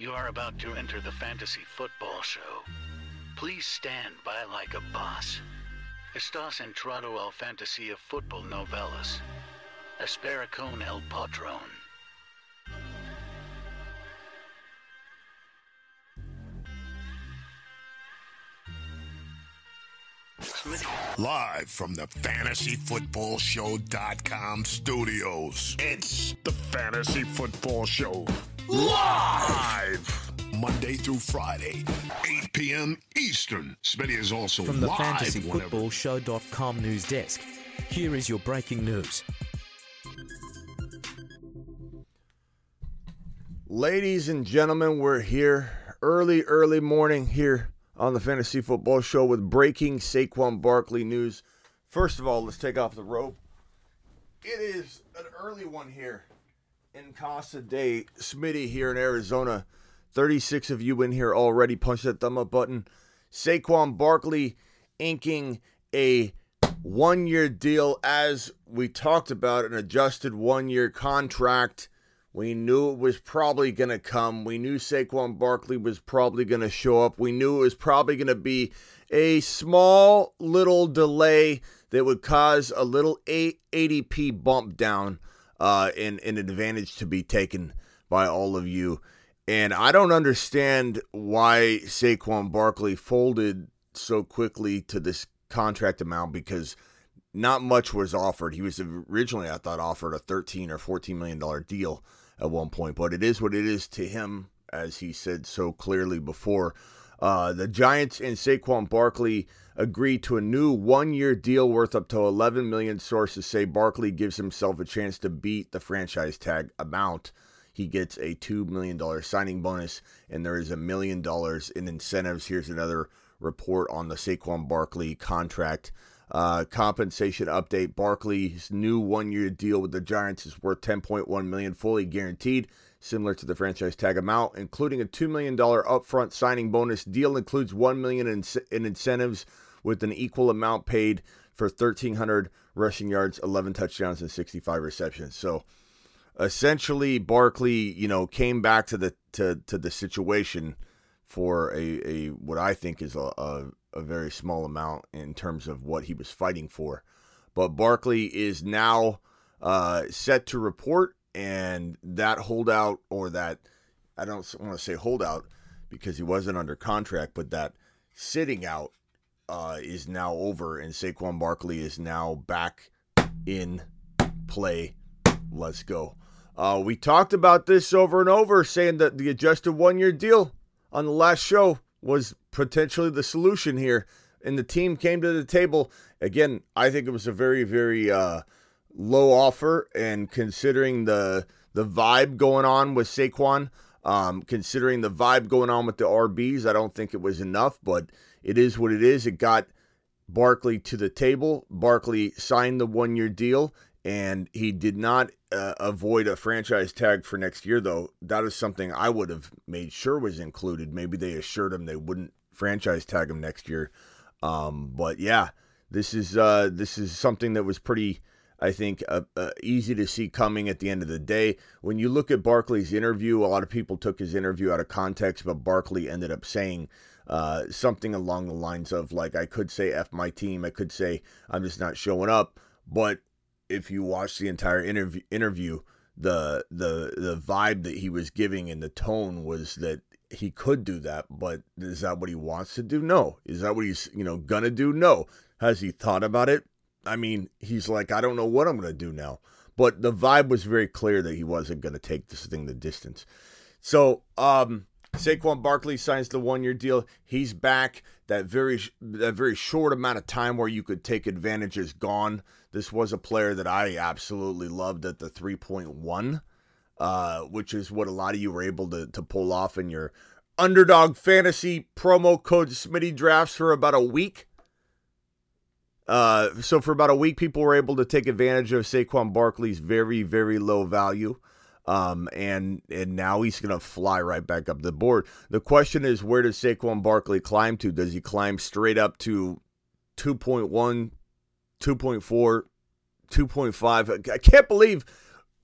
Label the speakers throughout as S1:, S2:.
S1: You are about to enter the fantasy football show. Please stand by like a boss. Estás entrado al fantasía fútbol novelas. Espera con el patrón.
S2: Live from the FantasyFootballShow.com studios. It's the Fantasy Football Show. Live! Monday through Friday, 8 p.m. Eastern. Smitty is also
S3: From the
S2: live whenever.
S3: FantasyFootballShow.com news desk, here is your breaking news.
S4: Ladies and gentlemen, we're here early, early morning here on the Fantasy Football Show with breaking Saquon Barkley news. First of all, let's take off the rope. It is an early one here in Casa de Smitty here in Arizona. 36 of you in here already. Punch that thumb up button. Saquon Barkley inking a one year deal as we talked about, an adjusted one year contract. We knew it was probably going to come. We knew Saquon Barkley was probably going to show up. We knew it was probably going to be a small little delay that would cause a little ADP bump down uh, and an advantage to be taken by all of you. And I don't understand why Saquon Barkley folded so quickly to this contract amount because not much was offered. He was originally, I thought, offered a 13 or 14 million dollar deal at one point, but it is what it is to him, as he said so clearly before. Uh, the Giants and Saquon Barkley agreed to a new one-year deal worth up to 11 million. Sources say Barkley gives himself a chance to beat the franchise tag amount. He gets a two million dollar signing bonus, and there is a million dollars in incentives. Here's another report on the Saquon Barkley contract. Uh, compensation update: Barkley's new one-year deal with the Giants is worth 10.1 million, fully guaranteed, similar to the franchise tag amount, including a two million dollar upfront signing bonus. Deal includes one million in, in incentives, with an equal amount paid for 1,300 rushing yards, 11 touchdowns, and 65 receptions. So, essentially, Barkley, you know, came back to the to to the situation for a, a what I think is a, a, a very small amount in terms of what he was fighting for. But Barkley is now uh, set to report, and that holdout or that I don't want to say holdout because he wasn't under contract, but that sitting out uh, is now over, and Saquon Barkley is now back in play. Let's go. Uh, we talked about this over and over, saying that the adjusted one year deal on the last show was potentially the solution here. And the team came to the table. Again, I think it was a very, very uh, low offer. And considering the the vibe going on with Saquon, um, considering the vibe going on with the RBs, I don't think it was enough, but it is what it is. It got Barkley to the table. Barkley signed the one year deal, and he did not uh, avoid a franchise tag for next year, though. That is something I would have made sure was included. Maybe they assured him they wouldn't franchise tag him next year. Um, but yeah, this is uh, this is something that was pretty. I think uh, uh, easy to see coming at the end of the day. When you look at Barkley's interview, a lot of people took his interview out of context, but Barkley ended up saying uh, something along the lines of like, I could say F my team, I could say I'm just not showing up. But if you watch the entire interview, interview the the the vibe that he was giving and the tone was that he could do that, but is that what he wants to do? No. Is that what he's you know gonna do? No. Has he thought about it? I mean, he's like, I don't know what I'm gonna do now. But the vibe was very clear that he wasn't gonna take this thing the distance. So, um, Saquon Barkley signs the one year deal. He's back. That very that very short amount of time where you could take advantage is gone. This was a player that I absolutely loved at the 3.1, uh, which is what a lot of you were able to, to pull off in your underdog fantasy promo code Smitty drafts for about a week. Uh, so for about a week, people were able to take advantage of Saquon Barkley's very, very low value. Um, and and now he's gonna fly right back up the board. The question is, where does Saquon Barkley climb to? Does he climb straight up to 2.1, 2.4, 2.5? I can't believe,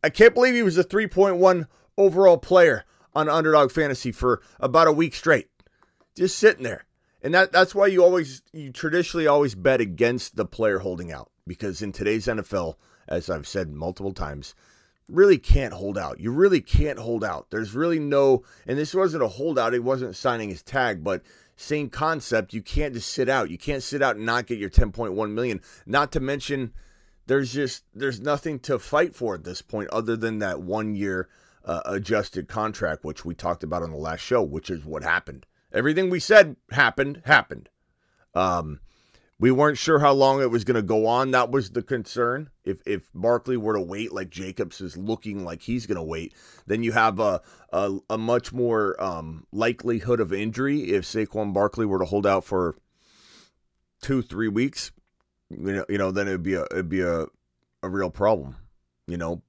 S4: I can't believe he was a 3.1 overall player. on underdog fantasy for about a week straight. Just sitting there. And that that's why you always you traditionally always bet against the player holding out because in today's NFL, as I've said multiple times, really can't hold out. You really can't hold out. There's really no and this wasn't a holdout, it wasn't signing his tag, but same concept, you can't just sit out. You can't sit out and not get your 10.1 million. Not to mention there's just there's nothing to fight for at this point other than that 1 year uh, adjusted contract which we talked about on the last show, which is what happened. Everything we said happened, happened. Um, we weren't sure how long it was going to go on. That was the concern. If if Barkley were to wait, like Jacobs is looking like he's going to wait, then you have a a, a much more um, likelihood of injury. If Saquon Barkley were to hold out for two three weeks, you know, you know, then it'd be a it'd be a a real problem. You know,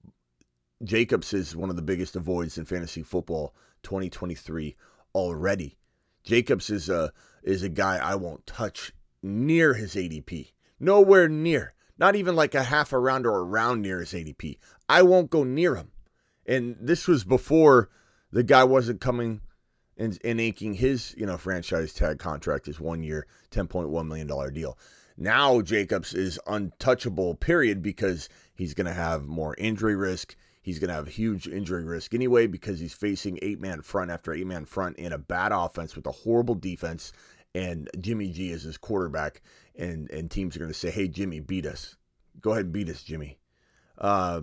S4: Jacobs is one of the biggest avoids in fantasy football 2023 already. Jacobs is a is a guy I won't touch near his ADP. Nowhere near. Not even like a half a round or a round near his ADP. I won't go near him. And this was before the guy wasn't coming and, and inking his, you know, franchise tag contract, his one year, $10.1 million deal. Now Jacobs is untouchable, period, because he's going to have more injury risk. He's going to have huge injury risk anyway because he's facing eight man front after eight man front in a bad offense with a horrible defense. And Jimmy G is his quarterback. And, and teams are going to say, hey, Jimmy, beat us. Go ahead and beat us, Jimmy. Uh,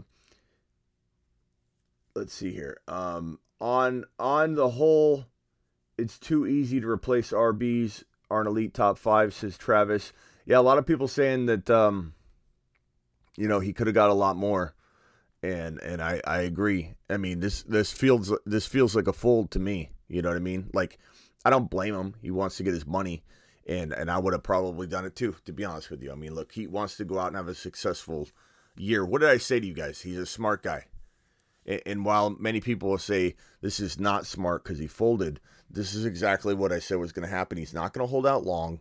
S4: let's see here. Um, on on the whole, it's too easy to replace RBs. Are an elite top five, says Travis. Yeah, a lot of people saying that um, you know, he could have got a lot more and and I I agree. I mean this this feels this feels like a fold to me. You know what I mean? Like I don't blame him. He wants to get his money, and and I would have probably done it too. To be honest with you, I mean, look, he wants to go out and have a successful year. What did I say to you guys? He's a smart guy. And, and while many people will say this is not smart because he folded, this is exactly what I said was going to happen. He's not going to hold out long.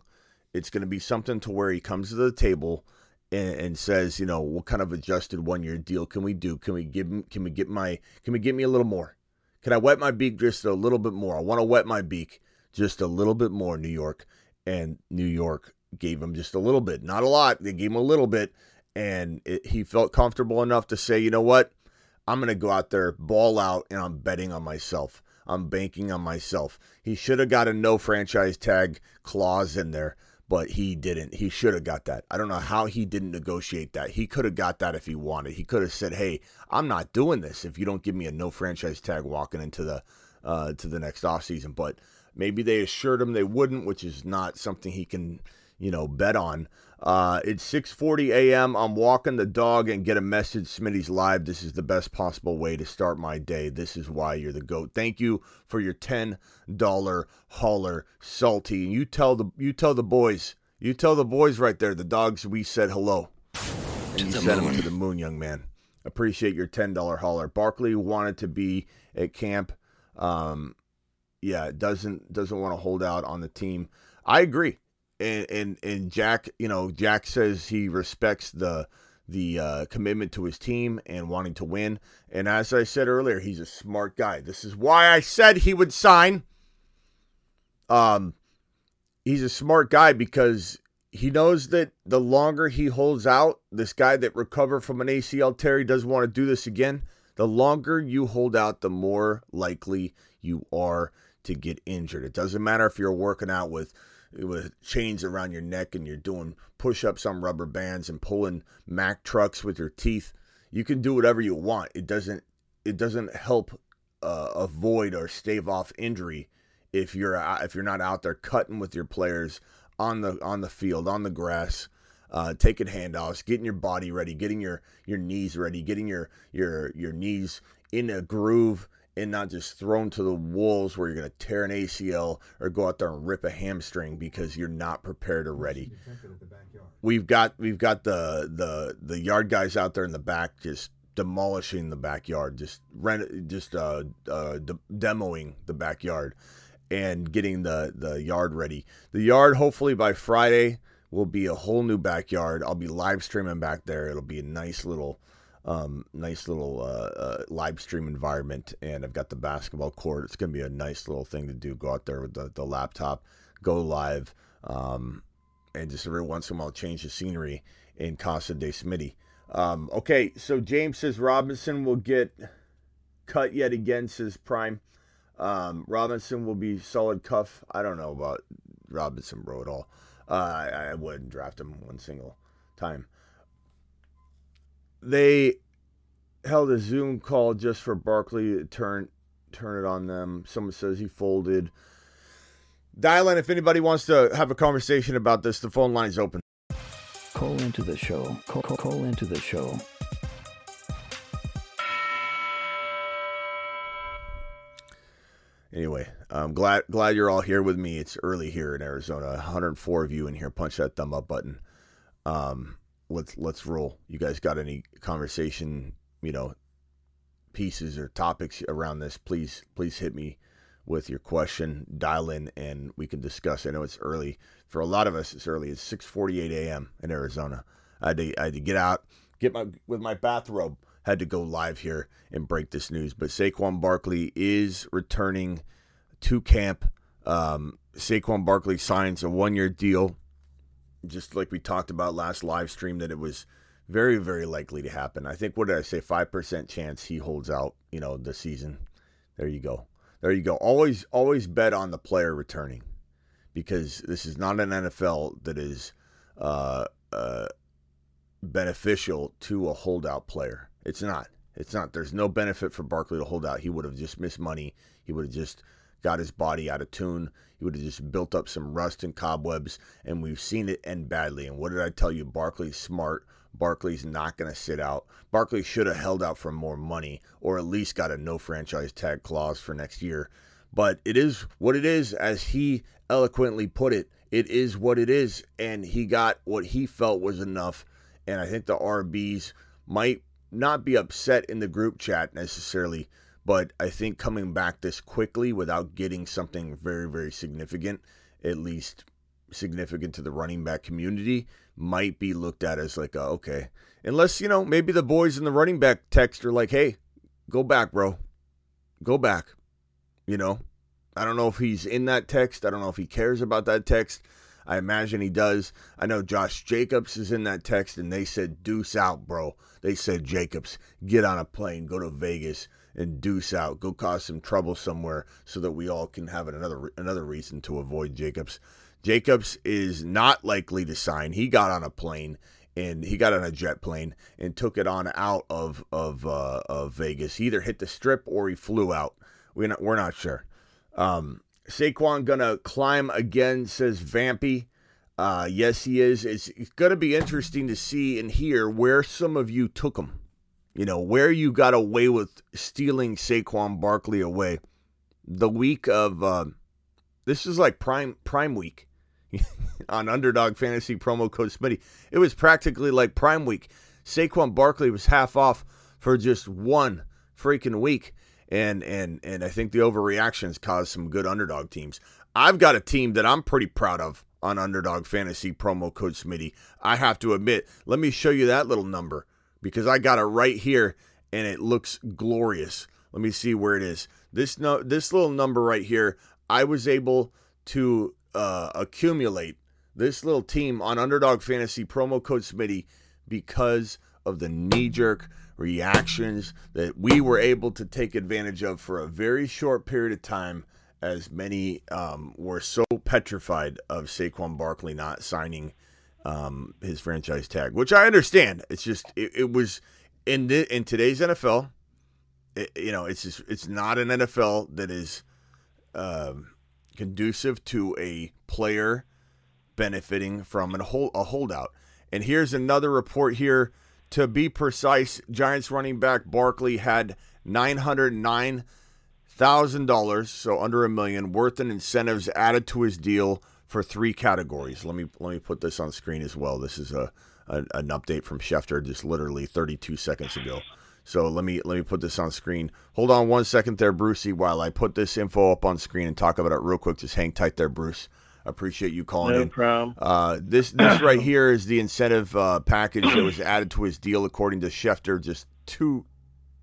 S4: It's going to be something to where he comes to the table and, and, says, you know, what kind of adjusted one year deal can we do? Can we give can we get my can we get me a little more? Can I wet my beak just a little bit more? I want to wet my beak just a little bit more, New York. And New York gave him just a little bit, not a lot. They gave him a little bit, and it, he felt comfortable enough to say, you know what, I'm going to go out there, ball out, and I'm betting on myself. I'm banking on myself. He should have got a no franchise tag clause in there but he didn't. He should have got that. I don't know how he didn't negotiate that. He could have got that if he wanted. He could have said, "Hey, I'm not doing this if you don't give me a no franchise tag walking into the uh, to the next offseason." But maybe they assured him they wouldn't, which is not something he can, you know, bet on. Uh, it's 6:40 a.m. I'm walking the dog and get a message. Smitty's live. This is the best possible way to start my day. This is why you're the goat. Thank you for your ten dollar hauler, salty. And you tell the you tell the boys. You tell the boys right there. The dogs. We said hello, and you sent them to the moon, young man. Appreciate your ten dollar hauler. Barkley wanted to be at camp. Um, yeah, doesn't doesn't want to hold out on the team. I agree and and and Jack, you know, Jack says he respects the the uh, commitment to his team and wanting to win. And as I said earlier, he's a smart guy. This is why I said he would sign. Um, he's a smart guy because he knows that the longer he holds out, this guy that recovered from an ACL tear, doesn't want to do this again. The longer you hold out, the more likely you are to get injured. It doesn't matter if you're working out with with chains around your neck and you're doing push ups on rubber bands and pulling Mack trucks with your teeth. You can do whatever you want. It doesn't it doesn't help uh, avoid or stave off injury if you're if you're not out there cutting with your players on the on the field on the grass. Uh, taking handoffs, getting your body ready, getting your your knees ready, getting your your your knees in a groove and not just thrown to the wolves where you're going to tear an ACL or go out there and rip a hamstring because you're not prepared or ready. We've got we've got the the the yard guys out there in the back just demolishing the backyard, just rent just uh, uh de- demoing the backyard and getting the the yard ready. The yard hopefully by Friday will be a whole new backyard. I'll be live streaming back there. It'll be a nice little um, nice little uh, uh, live stream environment, and I've got the basketball court. It's going to be a nice little thing to do. Go out there with the, the laptop, go live, um, and just every once in a while change the scenery in Casa de Smitty. Um, okay, so James says Robinson will get cut yet again, says Prime. Um, Robinson will be solid cuff. I don't know about Robinson, bro, at all. Uh, I, I wouldn't draft him one single time. They held a Zoom call just for Barkley to turn turn it on them. Someone says he folded. Dial in if anybody wants to have a conversation about this. The phone line is open.
S5: Call into the show. Call, call, call into the show.
S4: Anyway, I'm glad glad you're all here with me. It's early here in Arizona. 104 of you in here. Punch that thumb up button. Um, let's let's roll. You guys got any conversation, you know, pieces or topics around this? Please please hit me with your question. Dial in and we can discuss. I know it's early for a lot of us. It's early. It's 6:48 a.m. in Arizona. I had to I had to get out, get my with my bathrobe had to go live here and break this news. But Saquon Barkley is returning to camp. Um, Saquon Barkley signs a one year deal, just like we talked about last live stream, that it was very, very likely to happen. I think, what did I say? 5% chance he holds out, you know, the season. There you go. There you go. Always, always bet on the player returning because this is not an NFL that is uh, uh, beneficial to a holdout player. It's not. It's not. There's no benefit for Barkley to hold out. He would have just missed money. He would have just got his body out of tune. He would have just built up some rust and cobwebs, and we've seen it end badly. And what did I tell you? Barkley's smart. Barkley's not going to sit out. Barkley should have held out for more money, or at least got a no franchise tag clause for next year. But it is what it is, as he eloquently put it. It is what it is, and he got what he felt was enough. And I think the RBs might not be upset in the group chat necessarily, but I think coming back this quickly without getting something very, very significant, at least significant to the running back community, might be looked at as like, a, okay, unless, you know, maybe the boys in the running back text are like, hey, go back, bro. Go back. You know, I don't know if he's in that text. I don't know if he cares about that text. I imagine he does. I know Josh Jacobs is in that text, and they said, deuce out, bro. They said, Jacobs, get on a plane, go to Vegas, and deuce out. Go cause some trouble somewhere so that we all can have another another reason to avoid Jacobs. Jacobs is not likely to sign. He got on a plane and he got on a jet plane and took it on out of of uh, of Vegas. He either hit the strip or he flew out. We're not we're not sure. Um, Saquon gonna climb again, says Vampy. Uh, yes, he is. It's, it's gonna be interesting to see and hear where some of you took him. You know where you got away with stealing Saquon Barkley away. The week of uh, this is like prime prime week on Underdog Fantasy promo code Smitty. It was practically like prime week. Saquon Barkley was half off for just one freaking week and and and I think the overreactions caused some good underdog teams. I've got a team that I'm pretty proud of on Underdog Fantasy promo code Smitty. I have to admit, let me show you that little number because I got it right here and it looks glorious. Let me see where it is. This no this little number right here, I was able to uh, accumulate this little team on Underdog Fantasy promo code Smitty because of the knee jerk reactions that we were able to take advantage of for a very short period of time, as many um, were so petrified of Saquon Barkley not signing um, his franchise tag, which I understand. It's just it, it was in the, in today's NFL. It, you know, it's just, it's not an NFL that is um, conducive to a player benefiting from a, hold, a holdout. And here's another report here to be precise, Giants running back Barkley had $909,000, so under a million, worth in incentives added to his deal for three categories. Let me let me put this on screen as well. This is a, a an update from Schefter just literally 32 seconds ago. So let me let me put this on screen. Hold on one second there, Brucey, while I put this info up on screen and talk about it real quick. Just hang tight there, Bruce. Appreciate you calling
S6: no
S4: in.
S6: problem.
S4: Uh, this this right here is the incentive uh, package that was added to his deal, according to Schefter, just two,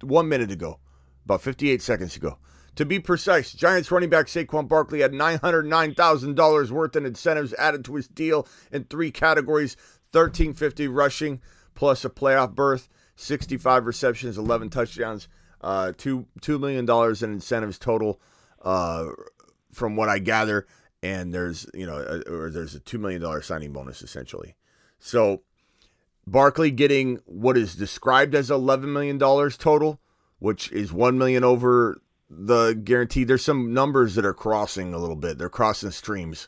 S4: one minute ago, about 58 seconds ago. To be precise, Giants running back Saquon Barkley had $909,000 worth in incentives added to his deal in three categories 1350 rushing plus a playoff berth, 65 receptions, 11 touchdowns, uh, two $2 million in incentives total, uh, from what I gather. And there's, you know, a, or there's a $2 million signing bonus essentially. So Barkley getting what is described as $11 million total, which is 1 million over the guarantee. There's some numbers that are crossing a little bit. They're crossing streams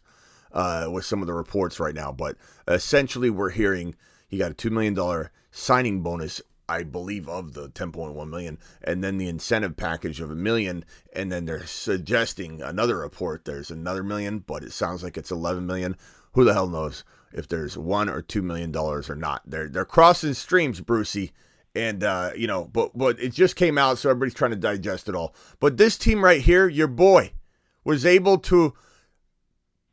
S4: uh, with some of the reports right now. But essentially, we're hearing he got a $2 million signing bonus. I believe of the 10.1 million, and then the incentive package of a million, and then they're suggesting another report. There's another million, but it sounds like it's 11 million. Who the hell knows if there's one or two million dollars or not? They're they're crossing streams, Brucey and uh, you know, but but it just came out, so everybody's trying to digest it all. But this team right here, your boy, was able to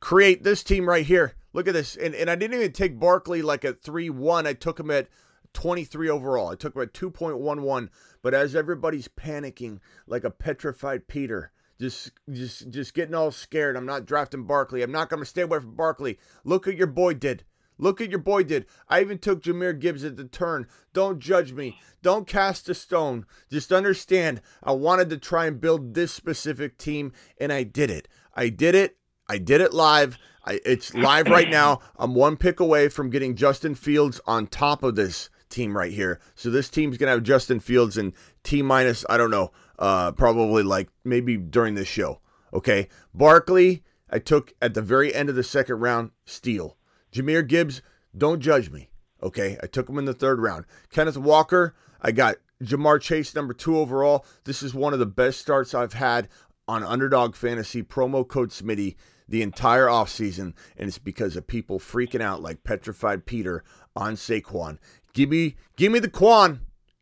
S4: create this team right here. Look at this, and and I didn't even take Barkley like at three one. I took him at twenty three overall. I took him at two point one one. But as everybody's panicking like a petrified Peter. Just, just, just getting all scared. I'm not drafting Barkley. I'm not going to stay away from Barkley. Look what your boy did. Look at your boy did. I even took Jahmyr Gibbs at the turn. Don't judge me. Don't cast a stone. Just understand I wanted to try and build this specific team, and I did it. I did it. I did it live. I, it's live right now. I'm one pick away from getting Justin Fields on top of this team right here. So this team's gonna have Justin Fields and T minus. I don't know. Uh, probably like maybe during this show. Okay, Barkley. I took at the very end of the second round. Steal. Jahmyr Gibbs, don't judge me. Okay, I took him in the third round. Kenneth Walker, I got Ja'Marr Chase, number two overall. This is one of the best starts I've had on Underdog Fantasy promo code Smitty the entire offseason, and it's because of people freaking out like petrified Peter on Saquon. Give me, give me the Quan.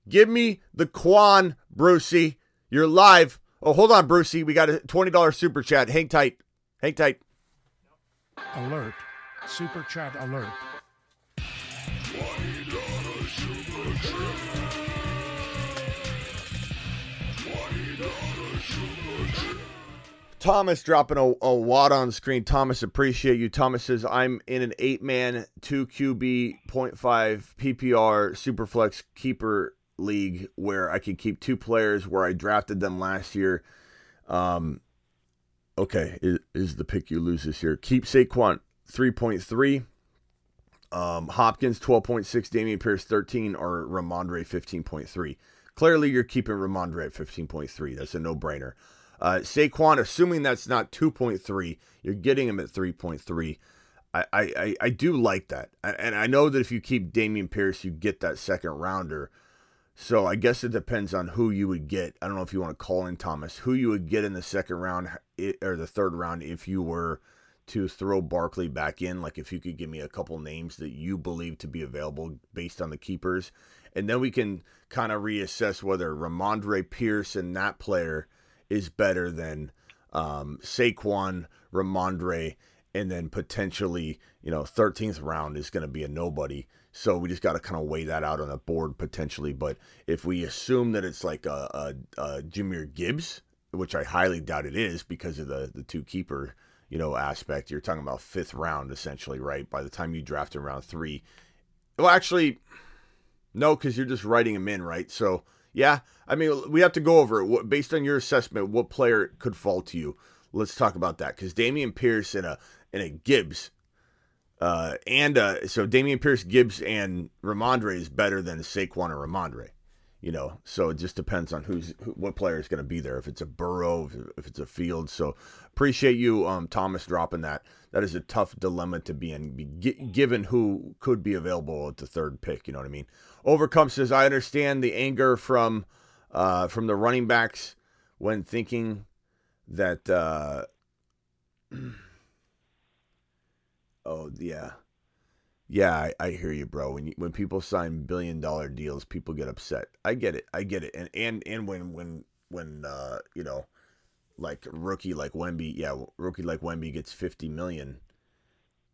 S4: Give me the Quan, Brucey. You're live. Oh, hold on, Brucey. We got a $20 super chat. Hang tight. Hang tight.
S6: Alert. Super chat alert.
S4: Thomas dropping a, a wad on screen. Thomas, appreciate you. Thomas says, I'm in an eight man, 2 QB, 0.5 PPR Superflex keeper league where I can keep two players where I drafted them last year. Um, okay, is, is the pick you lose this year. Keep Saquon 3.3. Um, Hopkins 12.6, Dameon Pierce 13, or Rhamondre 15.3. Clearly, you're keeping Rhamondre at 15.3. That's a no brainer. Uh, Saquon, assuming that's not 2.3, you're getting him at 3.3. I, I, I do like that. And I know that if you keep Dameon Pierce, you get that second rounder. So I guess it depends on who you would get. I don't know if you want to call in Thomas, who you would get in the second round or the third round if you were to throw Barkley back in. Like if you could give me a couple names that you believe to be available based on the keepers. And then we can kind of reassess whether Rhamondre Pierce and that player is better than um, Saquon, Rhamondre, and then potentially, you know, 13th round is going to be a nobody. So we just got to kind of weigh that out on the board potentially. But if we assume that it's like a, a, a Jahmyr Gibbs, which I highly doubt it is because of the, the two keeper, you know, aspect, you're talking about fifth round essentially, right? By the time you draft in round three. Well, actually, no, because you're just writing him in, right? So yeah, I mean, we have to go over it. Based on your assessment, what player could fall to you? Let's talk about that because Dameon Pierce and a and a Gibbs, uh, and so Dameon Pierce, Gibbs, and Rhamondre is better than Saquon or Rhamondre. You know, so it just depends on who's who, what player is going to be there. If it's a Burrow, if, it's a Field. So appreciate you, um, Thomas, dropping that. That is a tough dilemma to be in, given who could be available at the third pick. You know what I mean? Overcome says, I understand the anger from uh, from the running backs when thinking that. Uh, oh yeah, yeah, I, I, hear you, bro. When you, when people sign billion dollar deals, people get upset. I get it. I get it. And and and when when when uh, you know, like rookie like Wemby, yeah, rookie like Wemby gets fifty million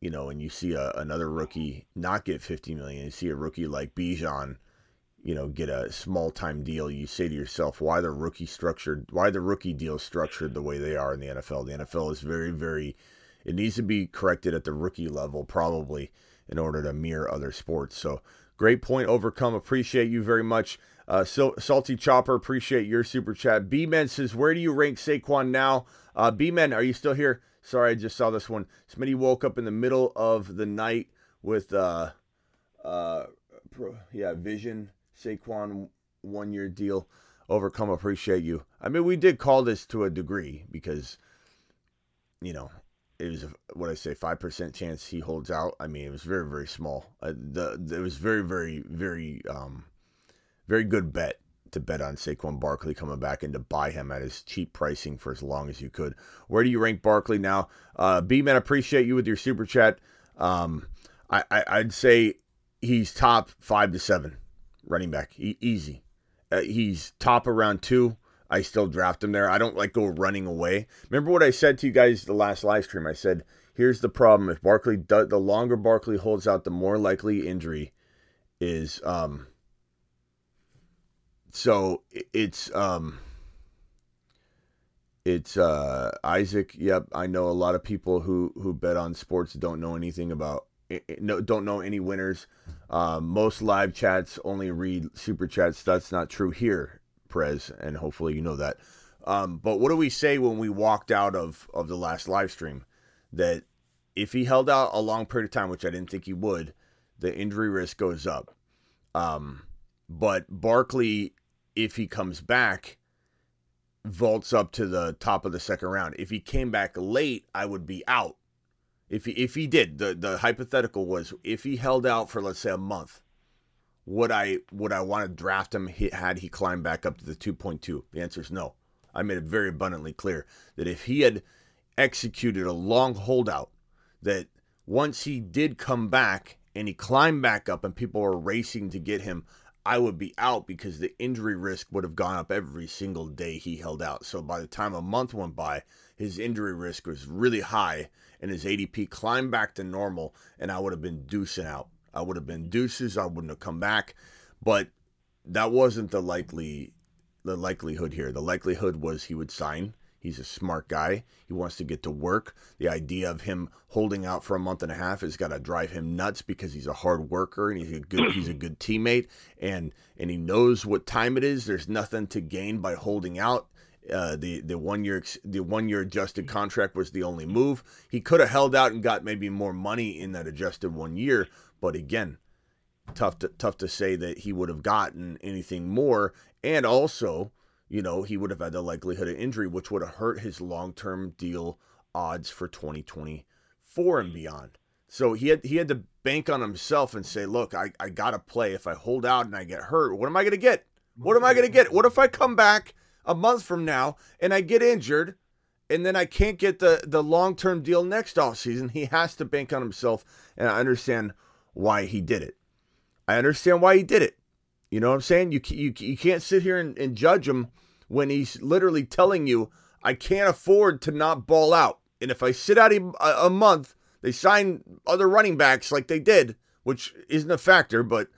S4: you know, and you see a, another rookie not get 50 million, you see a rookie like Bijan, you know, get a small time deal, you say to yourself, why the rookie structured, why the rookie deal structured the way they are in the NFL? The NFL is very, very, it needs to be corrected at the rookie level, probably in order to mirror other sports. So great point, overcome. Appreciate you very much. Uh, so, Salty Chopper, appreciate your super chat. B Men says, where do you rank Saquon now? Uh, B Men, are you still here? Sorry, I just saw this one. Smitty woke up in the middle of the night with, uh, uh, pro, yeah, Vision Saquon one year deal. Overcome, appreciate you. I mean, we did call this to a degree because, you know, it was what I say, five percent chance he holds out. I mean, it was very, very small. Uh, the, the it was very, very, very, um, very good bet to bet on Saquon Barkley coming back and to buy him at his cheap pricing for as long as you could. Where do you rank Barkley now? Uh, B man, appreciate you with your super chat. Um, I, I I'd say he's top five to seven running back, e- easy. Uh, he's top around two. I still draft him there. I don't like go running away. Remember what I said to you guys the last live stream? I said, here's the problem. If Barkley, the longer Barkley holds out, the more likely injury is. Um, so it's um, it's uh, Isaac. Yep, I know a lot of people who who bet on sports don't know anything about no, don't know any winners. Um, most live chats only read super chats. That's not true here, Prez, and hopefully you know that. Um, but what do we say when we walked out of of the last live stream? That if he held out a long period of time, which I didn't think he would, the injury risk goes up. Um, but Barkley, if he comes back, vaults up to the top of the second round. If he came back late, I would be out if he, if he did, the, the hypothetical was if he held out for let's say a month, would I would I want to draft him had he climbed back up to the 2.2? The answer is no. I made it very abundantly clear that if he had executed a long holdout, that once he did come back and he climbed back up and people were racing to get him, I would be out because the injury risk would have gone up every single day he held out. So by the time a month went by, his injury risk was really high and his ADP climbed back to normal, and I would have been deucing out. I would have been deuces. I wouldn't have come back, but that wasn't the likely the likelihood here. The likelihood was he would sign. He's a smart guy. He wants to get to work. The idea of him holding out for a month and a half has got to drive him nuts because he's a hard worker and he's a good he's a good teammate and and he knows what time it is. There's nothing to gain by holding out. Uh, the the one year the one year adjusted contract was the only move. He could have held out and got maybe more money in that adjusted one year, but again, tough to tough to say that he would have gotten anything more. And also, you know, he would have had the likelihood of injury, which would have hurt his long term deal odds for 2024 and beyond. So he had he had to bank on himself and say, look, I, I gotta play. If I hold out and I get hurt, what am I gonna get? What am I gonna get? What if I come back? a month from now and I get injured and then I can't get the, the long term deal next offseason, he has to bank on himself. And I understand why he did it. I understand why he did it. You know what I'm saying? You, you, you can't sit here and, and judge him when he's literally telling you, I can't afford to not ball out. And if I sit out a, a month, they sign other running backs like they did, which isn't a factor, but,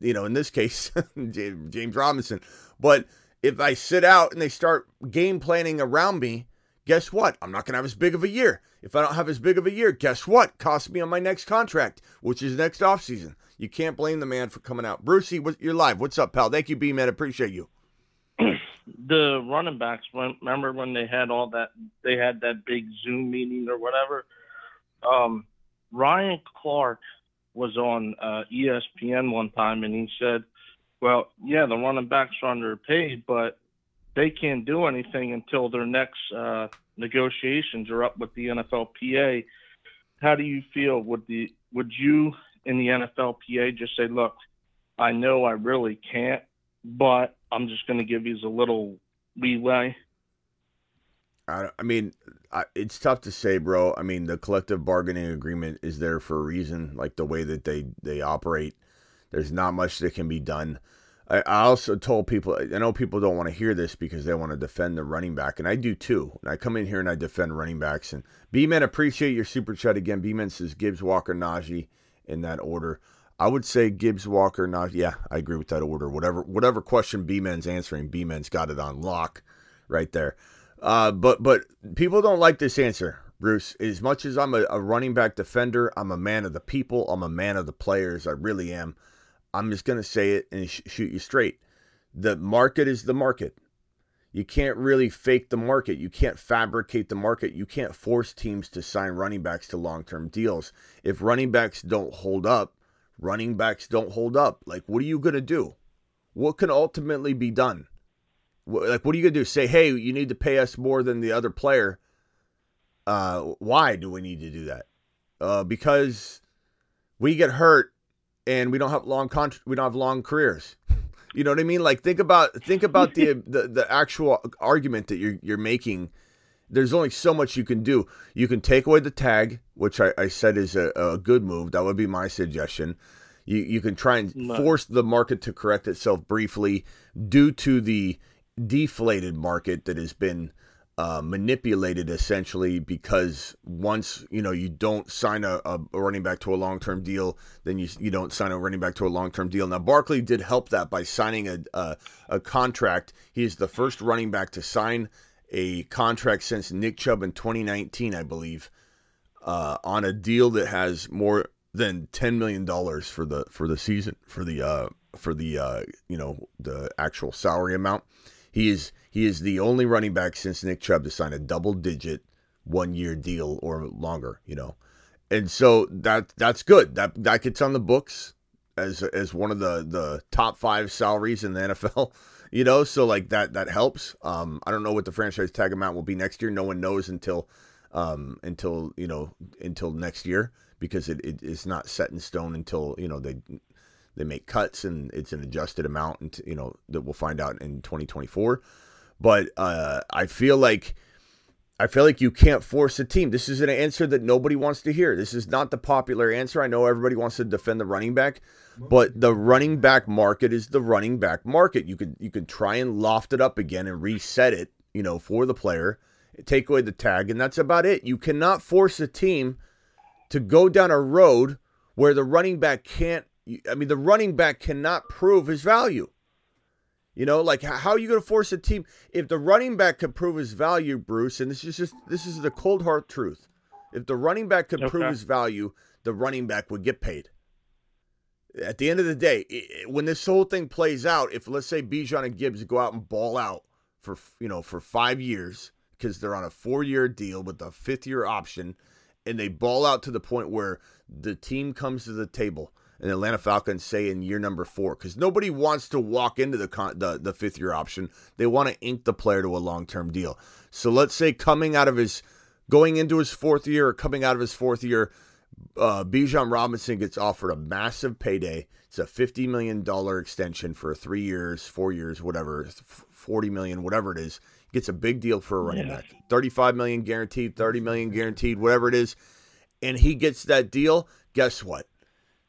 S4: you know, in this case, James Robinson. But if I sit out and they start game planning around me, guess what? I'm not going to have as big of a year. If I don't have as big of a year, guess what? Cost me on my next contract, which is next offseason. You can't blame the man for coming out. Brucey, you're live. What's up, pal? Thank you, B man. Appreciate you.
S7: the running backs, remember when they had all that? They had that big Zoom meeting or whatever. Um, Ryan Clark was on uh, ESPN one time, and he said well, yeah, the running backs are underpaid, but they can't do anything until their next uh, negotiations are up with the NFLPA. How do you feel? Would the would you in the NFLPA just say, look, I know I really can't, but I'm just going to give you a little leeway?
S4: I, mean, I, it's tough to say, bro. I mean, the collective bargaining agreement is there for a reason, like the way that they they operate. There's not much that can be done. I, also told people, I know people don't want to hear this because they want to defend the running back, and I do too. And I come in here and I defend running backs. And B-Man, appreciate your super chat again. B-Man says Gibbs, Walker, Najee in that order. I would say Gibbs, Walker, not. Yeah, I agree with that order. Whatever, whatever question B Men's answering, B Men's got it on lock, right there. Uh, but but people don't like this answer, Bruce. As much as I'm a, a running back defender, I'm a man of the people. I'm a man of the players. I really am. I'm just gonna say it and sh- shoot you straight. The market is the market. You can't really fake the market. You can't fabricate the market. You can't force teams to sign running backs to long term deals. If running backs don't hold up, running backs don't hold up. Like, what are you going to do? What can ultimately be done? Like, what are you going to do? Say, hey, you need to pay us more than the other player. Uh, why do we need to do that? Uh, because we get hurt and we don't have long con- we don't have long careers. You know what I mean? Like think about think about the the, the actual argument that you're you're making. There's only so much you can do. You can take away the tag, which I, I said is a, a good move. That would be my suggestion. You you can try and force the market to correct itself briefly due to the deflated market that has been uh, manipulated essentially because once you know you don't sign a, a running back to a long term deal, then you you don't sign a running back to a long term deal. Now Barkley did help that by signing a, a a contract. He is the first running back to sign a contract since Nick Chubb in 2019, I believe, uh, on a deal that has more than 10 million dollars for the for the season for the uh, for the uh, you know the actual salary amount. He is he is the only running back since Nick Chubb to sign a double digit one year deal or longer, you know. And so that that's good. That that gets on the books as as one of the the top 5 salaries in the NFL, you know, so like that that helps. Um I don't know what the franchise tag amount will be next year. No one knows until um until, you know, until next year because it, it is not set in stone until, you know, they they make cuts and it's an adjusted amount and you know that we'll find out in 2024 but uh, i feel like i feel like you can't force a team. This is an answer that nobody wants to hear. This is not the popular answer. I know everybody wants to defend the running back but the running back market is the running back market. You could you could try and loft it up again and reset it you know for the player take away the tag and that's about it. You cannot force a team to go down a road where the running back can't I mean, the running back cannot prove his value. You know, like how are you going to force a team if the running back can prove his value, Bruce? And this is just this is the cold hard truth. If the running back could okay. prove his value, the running back would get paid. At the end of the day, it, when this whole thing plays out, if let's say Bijan and Gibbs go out and ball out for you know for five years because they're on a four-year deal with a fifth-year option, and they ball out to the point where the team comes to the table and Atlanta Falcons say in year number four because nobody wants to walk into the, con- the the fifth year option. They want to ink the player to a long term deal. So let's say coming out of his going into his fourth year or coming out of his fourth year, uh, Bijan Robinson gets offered a massive payday. It's a fifty million dollar extension for three years, four years, whatever, forty million, whatever it is. Gets a big deal for a running yeah. back. Thirty-five million guaranteed, thirty million guaranteed, whatever it is, and he gets that deal. Guess what?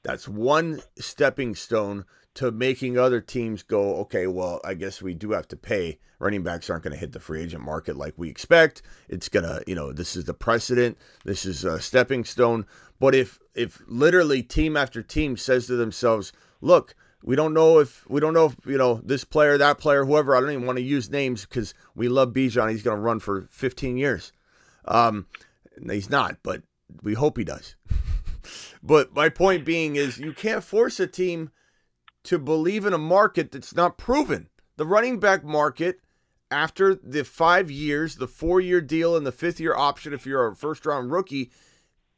S4: That's one stepping stone to making other teams go, okay, well, I guess we do have to pay. Running backs aren't going to hit the free agent market like we expect. It's going to, you know, this is the precedent. This is a stepping stone. But if if literally team after team says to themselves, look, we don't know if we don't know if you know this player, that player, whoever. I don't even want to use names because we love Bijan. He's going to run for 15 years. Um, he's not, but we hope he does. But my point being is you can't force a team to believe in a market that's not proven. The running back market, after the five years, the four year deal, and the fifth year option, if you're a first round rookie,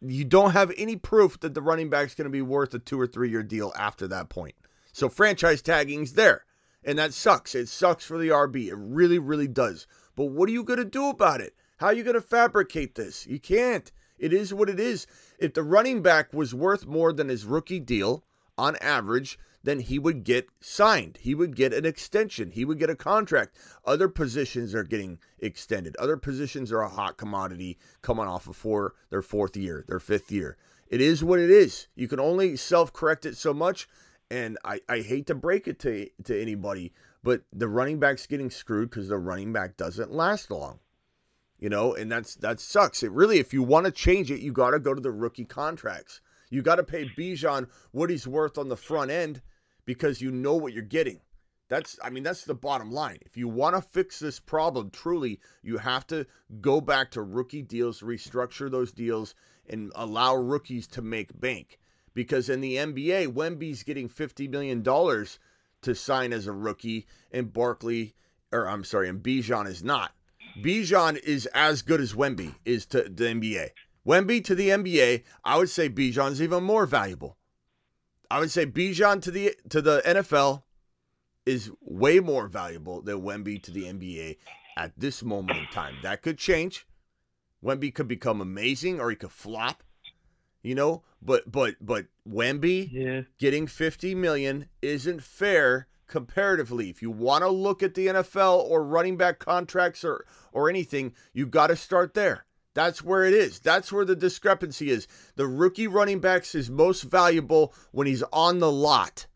S4: you don't have any proof that the running back's going to be worth a two or three year deal after that point. So franchise tagging's there. And that sucks. It sucks for the RB. It really, really does. But what are you going to do about it? How are you going to fabricate this? You can't. It is what it is. If the running back was worth more than his rookie deal on average, then he would get signed. He would get an extension. He would get a contract. Other positions are getting extended. Other positions are a hot commodity coming off of four, their fourth year, their fifth year. It is what it is. You can only self correct it so much. And I, I hate to break it to, to anybody, but the running back's getting screwed because the running back doesn't last long you know, and that's that sucks. It really, if you want to change it, you got to go to the rookie contracts. You got to pay Bijan what he's worth on the front end because you know what you're getting. That's I mean that's the bottom line. If you want to fix this problem truly, you have to go back to rookie deals, restructure those deals and allow rookies to make bank. Because in the NBA, Wemby's getting 50 million dollars to sign as a rookie and Barkley or I'm sorry, and Bijan is not. Bijan is as good as Wemby is to the NBA. Wemby to the NBA, I would say Bijan's even more valuable. I would say Bijan to the to the NFL is way more valuable than Wemby to the NBA at this moment in time. That could change. Wemby could become amazing or he could flop. You know, but but but Wemby
S7: Yeah.
S4: getting 50 million isn't fair comparatively. If you want to look at the NFL or running back contracts or or anything, you got to start there. That's where it is. That's where the discrepancy is. The rookie running backs is most valuable when he's on the lot.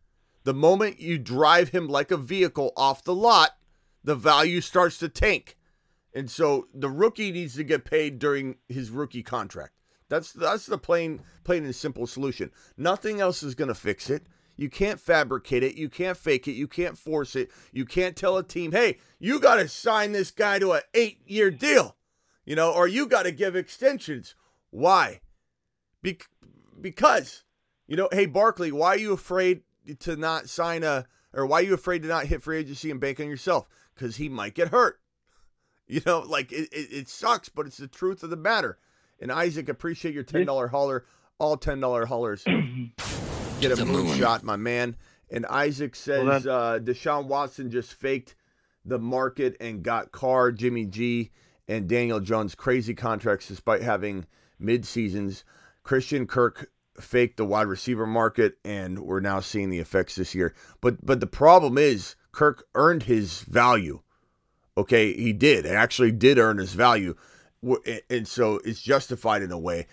S4: The moment you drive him like a vehicle off the lot, the value starts to tank. And so the rookie needs to get paid during his rookie contract. That's that's the plain plain and simple solution. Nothing else is going to fix it. You can't fabricate it. You can't fake it. You can't force it. You can't tell a team, "Hey, you got to sign this guy to an 8-year deal." You know, or you got to give extensions. Why? Be- because you know, hey Barkley, why are you afraid to not sign a or why are you afraid to not hit free agency and bank on yourself? Cuz he might get hurt. You know, like it, it, it sucks, but it's the truth of the matter. And Isaac, appreciate your ten dollar holler. All ten dollar hollers get a moonshot, my man. And Isaac says
S7: Well, that-
S4: uh, Deshaun Watson just faked the market and got Carr, Jimmy G, and Daniel Jones crazy contracts despite having mid seasons. Christian Kirk faked the wide receiver market, and we're now seeing the effects this year. But but the problem is Kirk earned his value. Okay, he did. He actually did earn his value, and so it's justified in a way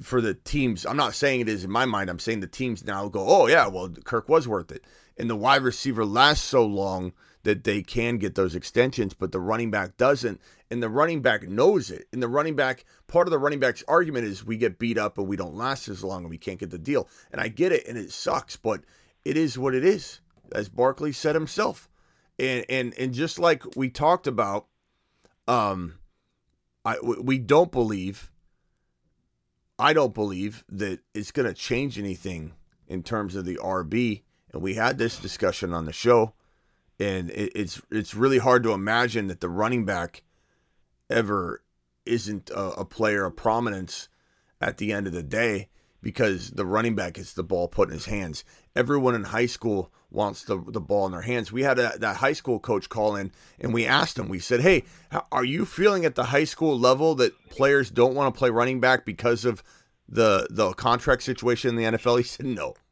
S4: for the teams. I'm not saying it is in my mind. I'm saying the teams now go, oh yeah, well Kirk was worth it, and the wide receiver lasts so long that they can get those extensions, but the running back doesn't, and the running back knows it. And the running back, part of the running back's argument is we get beat up and we don't last as long and we can't get the deal. And I get it, and it sucks, but it is what it is, as Barkley said himself. And and and just like we talked about, um, I we don't believe. I don't believe that it's going to change anything in terms of the RB. And we had this discussion on the show, and it, it's it's really hard to imagine that the running back ever isn't a, a player of prominence at the end of the day because the running back gets the ball put in his hands. Everyone in high school wants the, the ball in their hands. We had a, that high school coach call in and we asked him, we said, Hey, are you feeling at the high school level that players don't want to play running back because of the, the contract situation in the NFL? He said, No.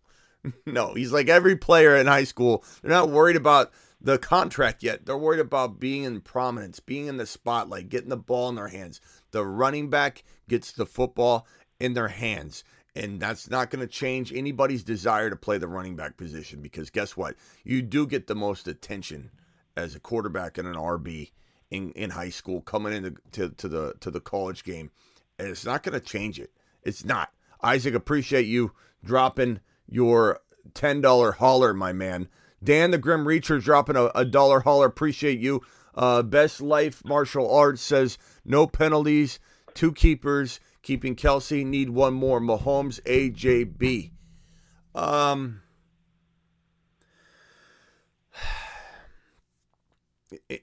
S4: No. He's like every player in high school, they're not worried about the contract yet. They're worried about being in prominence, being in the spotlight, getting the ball in their hands. The running back gets the football in their hands. And that's not going to change anybody's desire to play the running back position because guess what? You do get the most attention as a quarterback and an RB in, in high school coming into to, to the to the college game. And it's not going to change it. It's not. Isaac, appreciate you dropping your $10 holler, my man. Dan the Grim Reacher dropping a, a dollar holler. Appreciate you. Uh, Best Life Martial Arts says no penalties, two keepers, keeping Kelsey. Need one more. Mahomes, AJB. Um,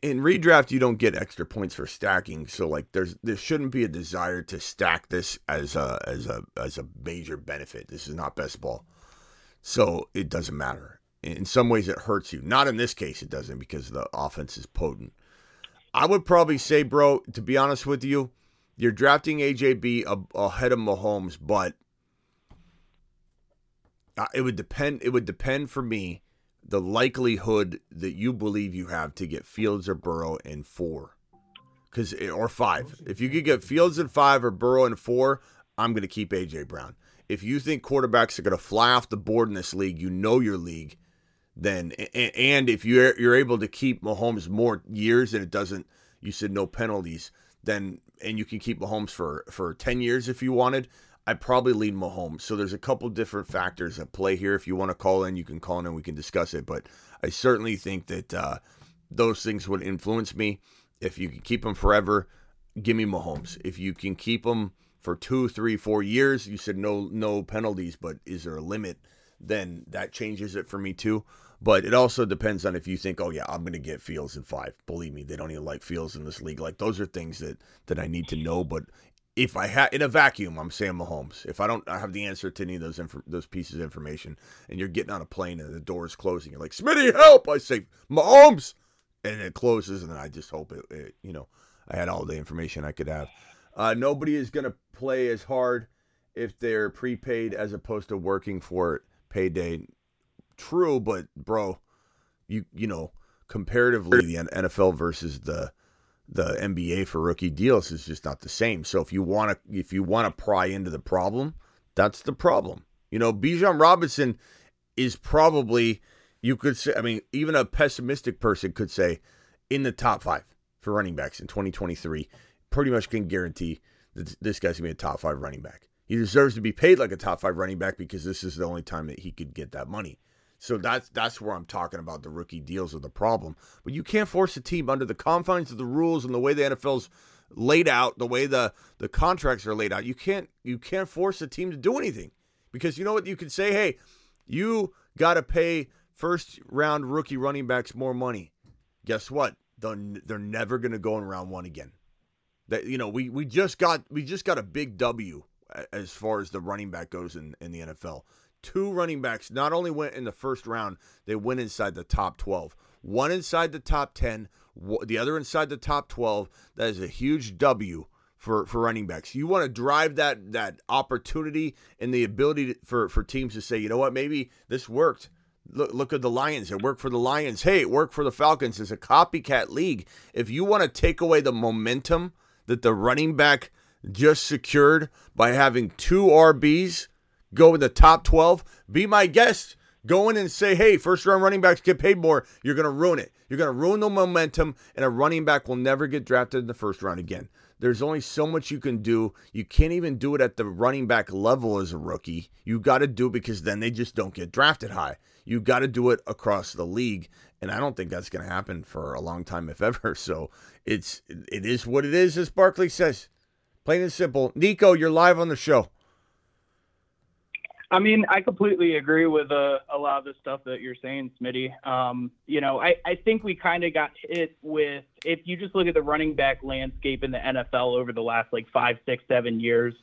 S4: in redraft, you don't get extra points for stacking, so like there's there shouldn't be a desire to stack this as a as a as a major benefit. This is not best ball, so it doesn't matter. In some ways, it hurts you. Not in this case, it doesn't because the offense is potent. I would probably say, bro, to be honest with you, you're drafting AJB ahead of Mahomes, but uh, it would depend. It would depend for me the likelihood that you believe you have to get Fields or Burrow in four, because or five. If you could get Fields in five or Burrow in four, I'm going to keep AJ Brown. If you think quarterbacks are going to fly off the board in this league, you know your league. Then and if you're you're able to keep Mahomes more years and it doesn't, you said no penalties. Then and you can keep Mahomes for for ten years if you wanted. I probably lean Mahomes. So there's a couple different factors at play here. If you want to call in, you can call in and we can discuss it. But I certainly think that uh, those things would influence me. If you can keep him forever, give me Mahomes. If you can keep him for two, three, four years, you said no, no penalties, but is there a limit? Then that changes it for me too. But it also depends on if you think, oh yeah, I'm going to get Fields in five. Believe me, they don't even like Fields in this league. Like those are things that that I need to know. But if I had in a vacuum, I'm saying Mahomes. If I don't I have the answer to any of those inf- those pieces of information, and you're getting on a plane and the door is closing, you're like, Smitty, help! I say Mahomes, and it closes, and then I just hope it, it you know, I had all the information I could have. Uh, nobody is going to play as hard if they're prepaid as opposed to working for it payday. True, but bro, you you know, comparatively, the NFL versus the the NBA for rookie deals is just not the same. So if you want to if you want to pry into the problem, that's the problem. You know, Bijan Robinson is probably you could say I mean, even a pessimistic person could say in the top 5 for running backs in 2023. Pretty much can guarantee that this guy's going to be a top 5 running back. He deserves to be paid like a top 5 running back because this is the only time that he could get that money. So that's that's where I'm talking about the rookie deals are the problem. But you can't force a team under the confines of the rules and the way the NFL's laid out, the way the the contracts are laid out. You can't you can't force a team to do anything because you know what you can say. Hey, you got to pay first round rookie running backs more money. Guess what? They're, they're never going to go in round one again. That you know we we just got we just got a big W as far as the running back goes in in the NFL two running backs not only went in the first round, they went inside the top 12. One inside the top 10, the other inside the top 12. That is a huge W for, for running backs. You want to drive that that opportunity and the ability to, for, for teams to say, you know what, maybe this worked. Look, look at the Lions. It worked for the Lions. Hey, it worked for the Falcons. It's a copycat league. If you want to take away the momentum that the running back just secured by having two RBs go in the top 12, be my guest. Go in and say, hey, first round running backs get paid more. You're going to ruin it. You're going to ruin the momentum, and a running back will never get drafted in the first round again. There's only so much you can do. You can't even do it at the running back level as a rookie. You got to do it because then they just don't get drafted high. You got to do it across the league, and I don't think that's going to happen for a long time, if ever. So it's it is what it is, as Barkley says, plain and simple. Nico, you're live on the show.
S8: I mean, I completely agree with uh, a lot of the stuff that you're saying, Smitty. Um, you know, I, I think we kind of got hit with, if you just look at the running back landscape in the NFL over the last like five, six, seven years,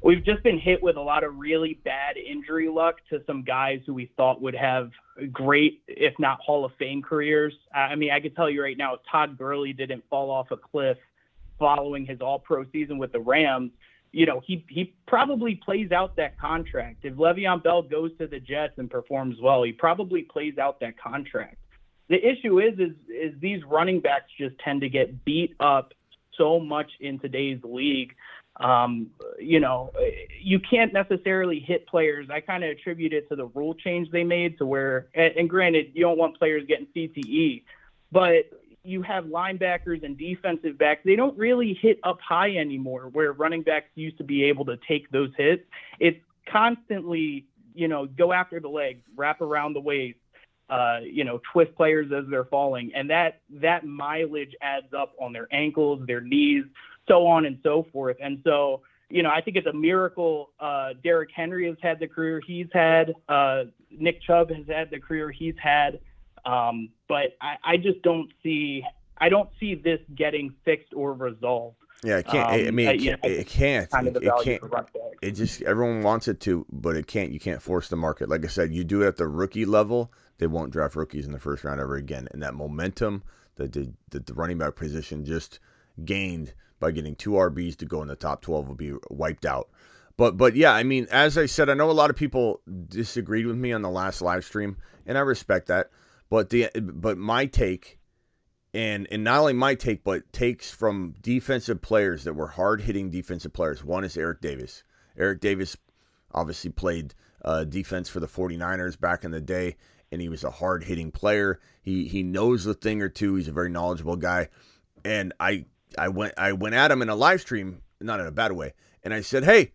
S8: we've just been hit with a lot of really bad injury luck to some guys who we thought would have great, if not Hall of Fame careers. I mean, I can tell you right now, if Todd Gurley didn't fall off a cliff following his all pro season with the Rams, you know, he he probably plays out that contract. If Le'Veon Bell goes to the Jets and performs well, he probably plays out that contract. The issue is is is these running backs just tend to get beat up so much in today's league. Um, you know, you can't necessarily hit players. I kind of attribute it to the rule change they made to where, and, and granted, you don't want players getting CTE, but you have linebackers and defensive backs. They don't really hit up high anymore, where running backs used to be able to take those hits. It's constantly, you know, go after the legs, wrap around the waist, uh, you know, twist players as they're falling, and that that mileage adds up on their ankles, their knees, so on and so forth. And so, you know, I think it's a miracle. Uh, Derrick Henry has had the career he's had. Uh, Nick Chubb has had the career he's had. Um, but I, I, just don't see I don't see this getting fixed or resolved.
S4: Yeah, it can't. Um, I mean, it can't. It can't. Kind of it, can't it just everyone wants it to, but it can't. You can't force the market. Like I said, you do it at the rookie level, they won't draft rookies in the first round ever again. And that momentum that the, that the running back position just gained by getting two RBs to go in the top twelve will be wiped out. But but yeah, I mean, as I said, I know a lot of people disagreed with me on the last live stream, and I respect that. But the but my take, and and not only my take, but takes from defensive players that were hard hitting defensive players. One is Eric Davis. Eric Davis obviously played uh, defense for the 49ers back in the day, and he was a hard hitting player. He he knows a thing or two. He's a very knowledgeable guy, and I I went I went at him in a live stream, not in a bad way, and I said, hey.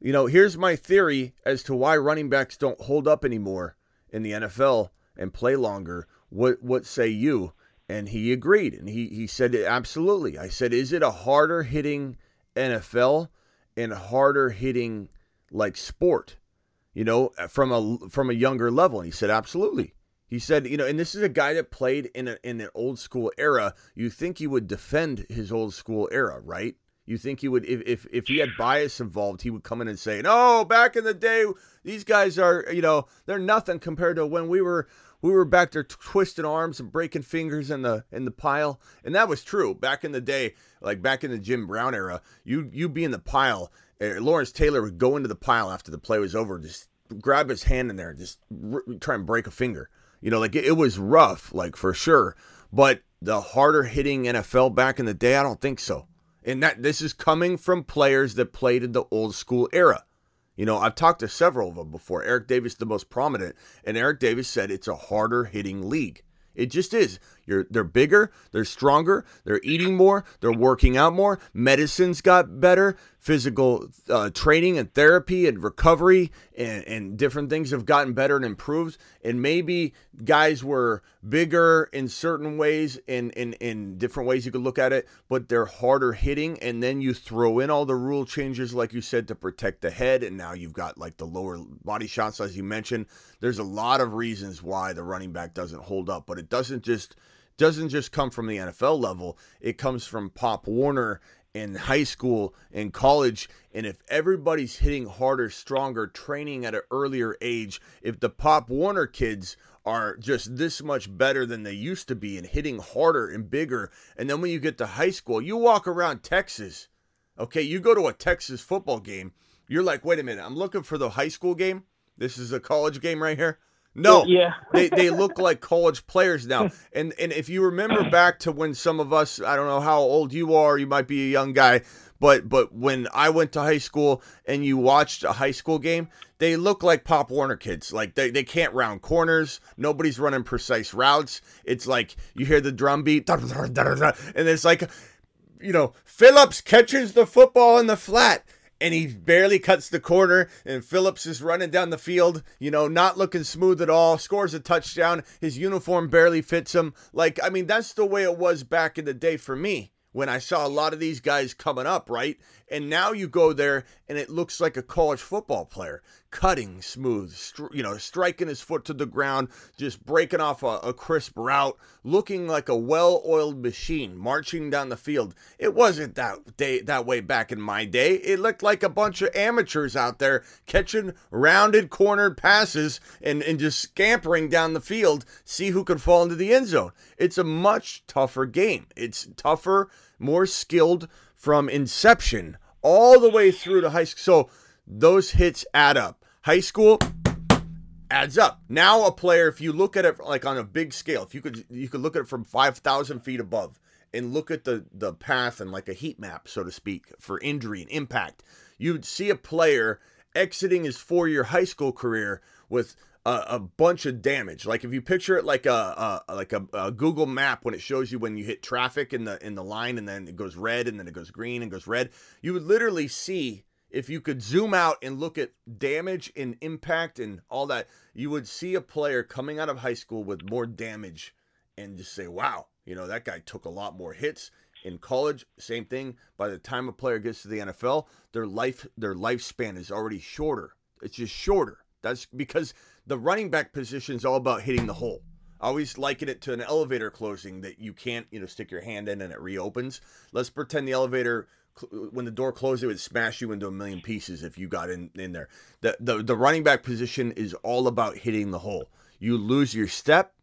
S4: you know, here's my theory as to why running backs don't hold up anymore in the NFL and play longer. What what say you? And he agreed, and he he said absolutely. I said, is it a harder hitting NFL and harder hitting like sport? You know, from a from a younger level. And he said, absolutely. He said, you know, and this is a guy that played in a, in an old school era. You think he would defend his old school era, right? You think he would, if, if, if he had bias involved, he would come in and say, "No, back in the day, these guys are, you know, they're nothing compared to when we were we were back there twisting arms and breaking fingers in the in the pile." And that was true back in the day, like back in the Jim Brown era. You you be in the pile. Uh, Lawrence Taylor would go into the pile after the play was over, just grab his hand in there, just r- try and break a finger. You know, like it, it was rough, like for sure. But the harder hitting NFL back in the day, I don't think so. And that this is coming from players that played in the old school era. You know, I've talked to several of them before. Eric Davis, the most prominent, and Eric Davis said it's a harder hitting league. It just is. You're, they're bigger, they're stronger, they're eating more, they're working out more. Medicine's got better. Physical uh, training and therapy and recovery and, and different things have gotten better and improved. And maybe guys were bigger in certain ways, in, in, in different ways you could look at it, but they're harder hitting. And then you throw in all the rule changes, like you said, to protect the head. And now you've got like the lower body shots, as you mentioned. There's a lot of reasons why the running back doesn't hold up, but it doesn't just doesn't just come from the NFL level. It comes from Pop Warner in high school and college. And if everybody's hitting harder, stronger, training at an earlier age, if the Pop Warner kids are just this much better than they used to be and hitting harder and bigger, and then when you get to high school, you walk around Texas, okay, you go to a Texas football game, you're like, wait a minute, I'm looking for the high school game. This is a college game right here. No,
S8: Yeah.
S4: they they look like college players now. And and if you remember back to when some of us, I don't know how old you are, you might be a young guy, but but when I went to high school and you watched a high school game, they look like Pop Warner kids. Like they, they can't round corners. Nobody's running precise routes. It's like you hear the drum beat, and it's like you know, Phillips catches the football in the flat and he barely cuts the corner and Phillips is running down the field, you know, not looking smooth at all, scores a touchdown, his uniform barely fits him. Like, I mean, that's the way it was back in the day for me when I saw a lot of these guys coming up, right? And now you go there and it looks like a college football player, cutting smooth, you know, striking his foot to the ground, just breaking off a, a crisp route, looking like a well-oiled machine marching down the field. It wasn't that day that way back in my day. It looked like a bunch of amateurs out there catching rounded cornered passes and, and just scampering down the field, see who could fall into the end zone. It's a much tougher game. It's tougher, more skilled from inception all the way through to high school. So those hits add up. High school adds up. Now a player, if you look at it like on a big scale, if you could you could look at it from five thousand feet above and look at the the path and like a heat map, so to speak, for injury and impact, you'd see a player exiting his four year high school career with a, a, bunch of damage. Like if you picture it like a, a like a, a, Google map when it shows you when you hit traffic in the in the line and then it goes red and then it goes green and goes red, you would literally see if you could zoom out and look at damage and impact and all that, you would see a player coming out of high school with more damage and just say, "Wow, you know, that guy took a lot more hits." In college, same thing. By the time a player gets to the NFL, their life their lifespan is already shorter. It's just shorter. That's because the running back position is all about hitting the hole. I always liken it to an elevator closing that you can't, you know, stick your hand in and it reopens. Let's pretend the elevator when the door closed, it would smash you into a million pieces if you got in in there. The the the running back position is all about hitting the hole. You lose your step,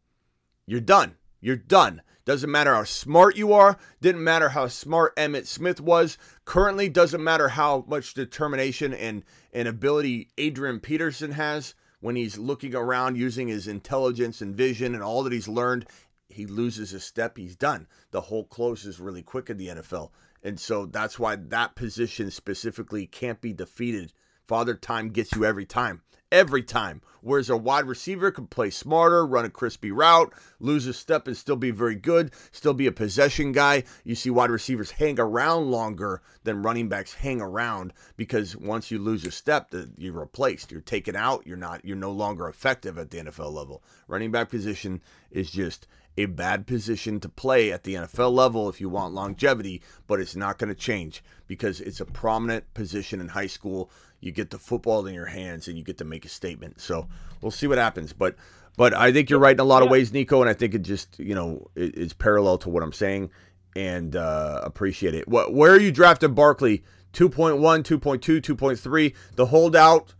S4: you're done. You're done. Doesn't matter how smart you are. Didn't matter how smart Emmitt Smith was. Currently, doesn't matter how much determination and and ability Adrian Peterson has when he's looking around using his intelligence and vision and all that he's learned. He loses a step, he's done. The hole closes really quick in the NFL. And so that's why that position specifically can't be defeated. Father Time gets you every time. Every time. Whereas a wide receiver can play smarter, run a crispy route, lose a step and still be very good, still be a possession guy. You see wide receivers hang around longer than running backs hang around because once you lose a step, you're replaced. You're taken out. You're not. You're no longer effective at the NFL level. Running back position is just a bad position to play at the NFL level if you want longevity, but it's not going to change because it's a prominent position in high school. You get the football in your hands and you get to make a statement. So we'll see what happens. But but I think you're right in a lot of ways, Nico, and I think it just you know it, it's parallel to what I'm saying and uh, appreciate it. What where are you drafted Barkley? 2.1, 2.2, 2.3. The holdout,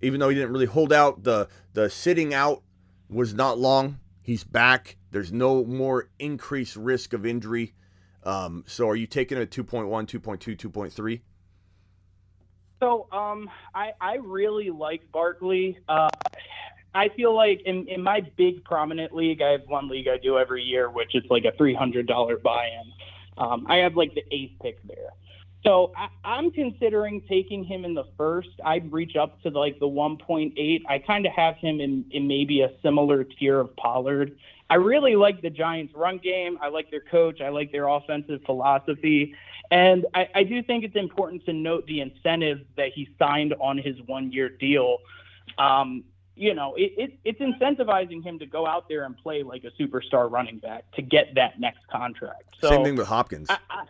S4: even though he didn't really hold out, the the sitting out was not long. He's back. There's no more increased risk of injury. Um, so are you taking a 2.1, 2.2, 2.3?
S8: So um, I, I really like Barkley. Uh, I feel like in, in my big prominent league, I have one league I do every year, which is like a $300 buy-in. Um, I have like the eighth pick there. So I, am considering taking him in the first. I'd reach up to like the 1.8. I kind of have him in, in maybe a similar tier of Pollard. I really like the Giants' run game. I like their coach. I like their offensive philosophy. And I, I do think it's important to note the incentives that he signed on his one year deal. Um, you know, it, it, it's incentivizing him to go out there and play like a superstar running back to get that next contract. So,
S4: Same thing with Hopkins. I, I,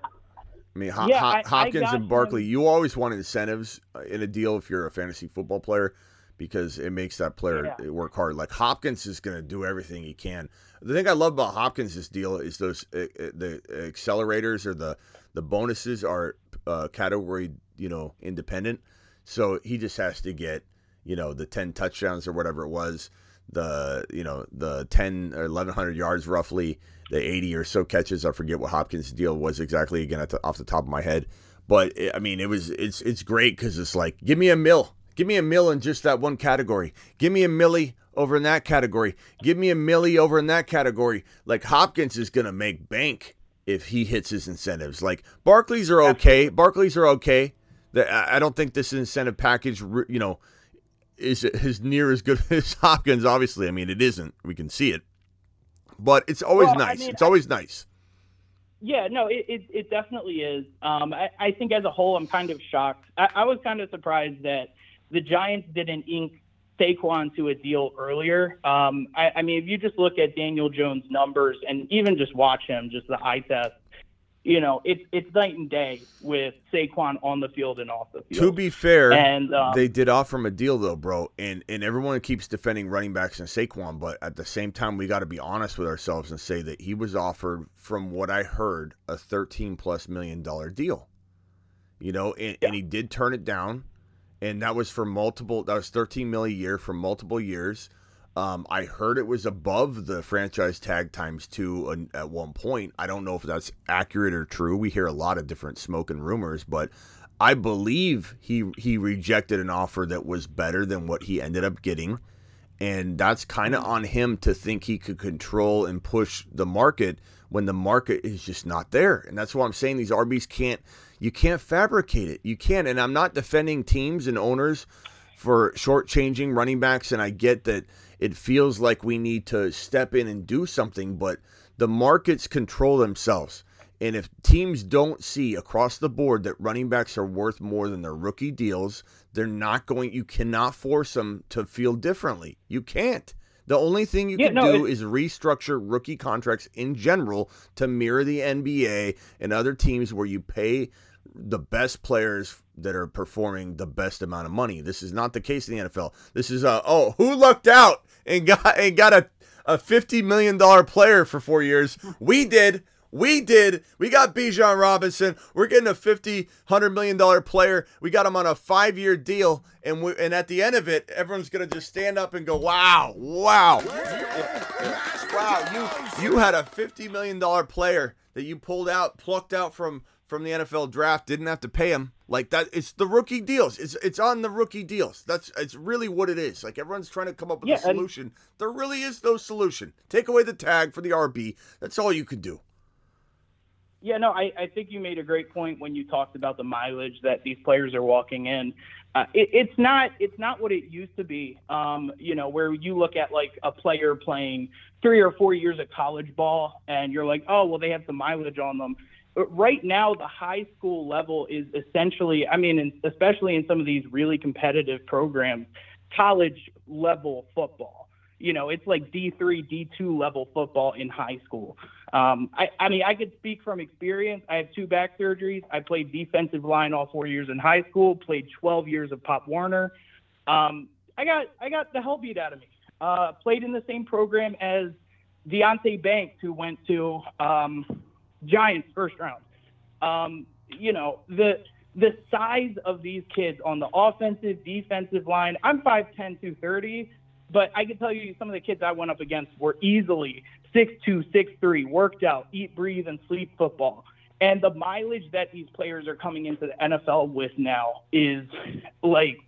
S4: I mean, Ho-
S8: yeah,
S4: Ho- Hopkins and Barkley,
S8: him.
S4: you always want incentives uh, in a deal if you're a fantasy football player because it makes that player
S8: Yeah.
S4: work hard. Like Hopkins is going to do everything he can. The thing I love about Hopkins' deal is those uh, uh, the accelerators or the the bonuses are uh, category you know independent. So he just has to get you know the ten touchdowns or whatever it was, the you know the ten or eleven hundred yards roughly, the eighty or so catches. I forget what Hopkins' deal was exactly again at the, off the top of my head. But I mean, it was it's it's great because it's like give me a mill, give me a mill in just that one category, give me a millie over in that category, give me a millie over in that category. Like Hopkins is gonna make bank if he hits his incentives. Like Barkley's are okay, Barkley's are okay. I I don't think this incentive package, you know, is is near as good as Hopkins. Obviously, I mean it isn't. We can see it, but it's always
S8: Well, I
S4: nice.
S8: mean,
S4: it's always nice.
S8: Yeah, no, it, it, it definitely is. Um, I, I think as a whole, I'm kind of shocked. I, I was kind of surprised that the Giants didn't ink Saquon to a deal earlier. Um, I, I mean, if you just look at Daniel Jones' numbers and even just watch him, just the eye test, you know, it's it's night and day with Saquon on the field and off the field.
S4: To be fair,
S8: and um,
S4: they did offer him a deal though, bro. And and everyone keeps defending running backs and Saquon, but at the same time, we got to be honest with ourselves and say that he was offered, from what I heard, a thirteen plus million dollar deal. You know, and, and he did turn it down, and that was for multiple. That was thirteen million a year for multiple years. Um, I heard it was above the franchise tag times two at one point. I don't know if that's accurate or true. We hear a lot of different smoke and rumors, but I believe he he rejected an offer that was better than what he ended up getting, and that's kind of on him to think he could control and push the market when the market is just not there. And that's why I'm saying these RBs can't you can't fabricate it. You can't. And I'm not defending teams and owners for shortchanging running backs, and I get that it feels like we need to step in and do something, but the markets control themselves. And if teams don't see across the board that running backs are worth more than their rookie deals, they're not going, you cannot force them to feel differently. You can't. The only thing you
S8: Yeah,
S4: can
S8: no,
S4: do is restructure rookie contracts in general to mirror the NBA and other teams where you pay the best players that are performing the best amount of money. This is not the case in the NFL. This is uh oh, who lucked out and got and got a a fifty million dollar player for four years? We did. We did. We got Bijan Robinson. We're getting a fifty, hundred million dollar player. We got him on a five year deal, and we, and at the end of it, everyone's gonna just stand up and go, "Wow, wow, wow!" You you had a fifty million dollar player that you pulled out, plucked out from from the NFL draft, didn't have to pay him like that. It's the rookie deals. It's it's on the rookie deals. That's it's really what it is. Like everyone's trying to come up with
S8: Yeah,
S4: a
S8: and-
S4: solution. There really is no solution. Take away the tag for the RB. That's all you could do.
S8: Yeah, no, I, I think you made a great point when you talked about the mileage that these players are walking in. uh, it, it's not it's not what it used to be. Um, you know, where you look at like a player playing three or four years of college ball, and you're like, oh well, they have some mileage on them. But right now, the high school level is essentially, I mean, in, especially in some of these really competitive programs, college level football. You know, it's like D3, D2 level football in high school. Um, I, I mean, I could speak from experience. I have two back surgeries. I played defensive line all four years in high school. Played 12 years of Pop Warner. Um, I got I got the hell beat out of me. Uh, played in the same program as Deonte Banks, who went to um, Giants first round. Um, you know the the size of these kids on the offensive, defensive line. I'm 5'10", 230, but I can tell you some of the kids I went up against were easily six two, six three, worked out, eat, breathe, and sleep football. And the mileage that these players are coming into the NFL with now is like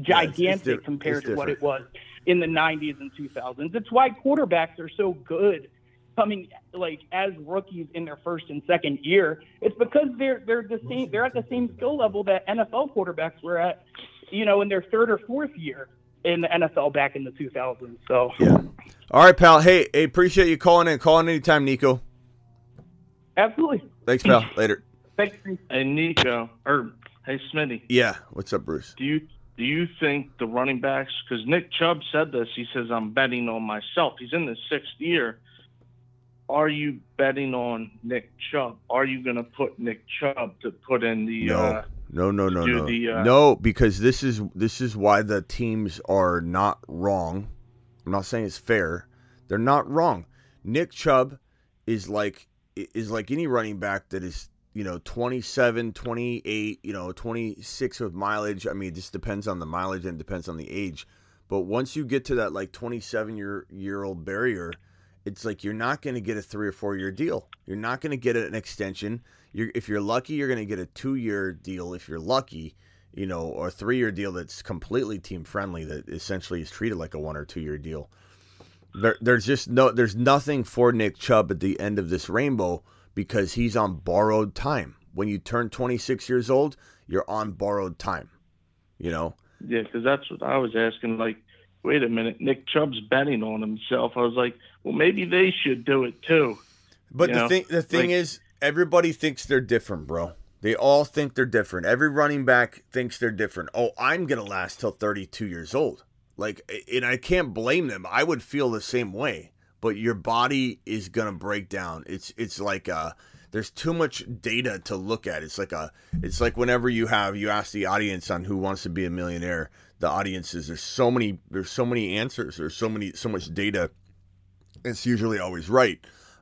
S8: gigantic
S4: Yeah, it's- it's
S8: compared to what it was in the 90s and 2000s. It's why quarterbacks are so good coming like as rookies in their first and second year. It's because they're they're the same they're at the same skill level that NFL quarterbacks were at, you know, in their third or fourth year in the NFL back in the 2000s. So
S4: Yeah. All right, pal. Hey, hey, appreciate you calling in. Calling anytime, Nico.
S8: absolutely.
S4: Thanks, pal. Later.
S8: Thanks.
S7: Hey Nico, or hey Smitty,
S4: Yeah. What's up, Bruce?
S7: do you do you think the running backs? Because Nick Chubb said this. He says I'm betting on myself. He's in the sixth year. Are you betting on Nick Chubb? Are you going to put Nick Chubb to put in the?
S4: No.
S7: Uh,
S4: No, no, no, no.
S7: the, uh,
S4: no, because this is this is why the teams are not wrong. I'm not saying it's fair. They're not wrong. Nick Chubb is like is like any running back that is, you know, 27, 28, you know, 26 with mileage. I mean, it just depends on the mileage and depends on the age. But once you get to that like 27 year year old barrier, it's like you're not going to get a 3 or 4 year deal. You're not going to get an extension you're if you're lucky, you're going to get a two year deal. If you're lucky, you know, or a three year deal that's completely team friendly that essentially is treated like a one or two year deal. There, there's just no, there's nothing for Nick Chubb at the end of this rainbow because he's on borrowed time. When you turn 26 years old, you're on borrowed time. You know,
S7: yeah, because that's what I was asking. Like, wait a minute, Nick Chubb's betting on himself. I was like, well, maybe they should do it too.
S4: But
S7: You
S4: the
S7: know,
S4: thing the thing
S7: like-
S4: is everybody thinks they're different, bro. They all think they're different. Every running back thinks they're different. Oh, I'm going to last till 32 years old. Like and I can't blame them. I would feel the same way. But your body is going to break down. It's it's like uh there's too much data to look at. It's like a it's like whenever you have you ask the audience on who wants to be a millionaire, the audience is there's so many there's so many answers, there's so many so much data. It's usually always right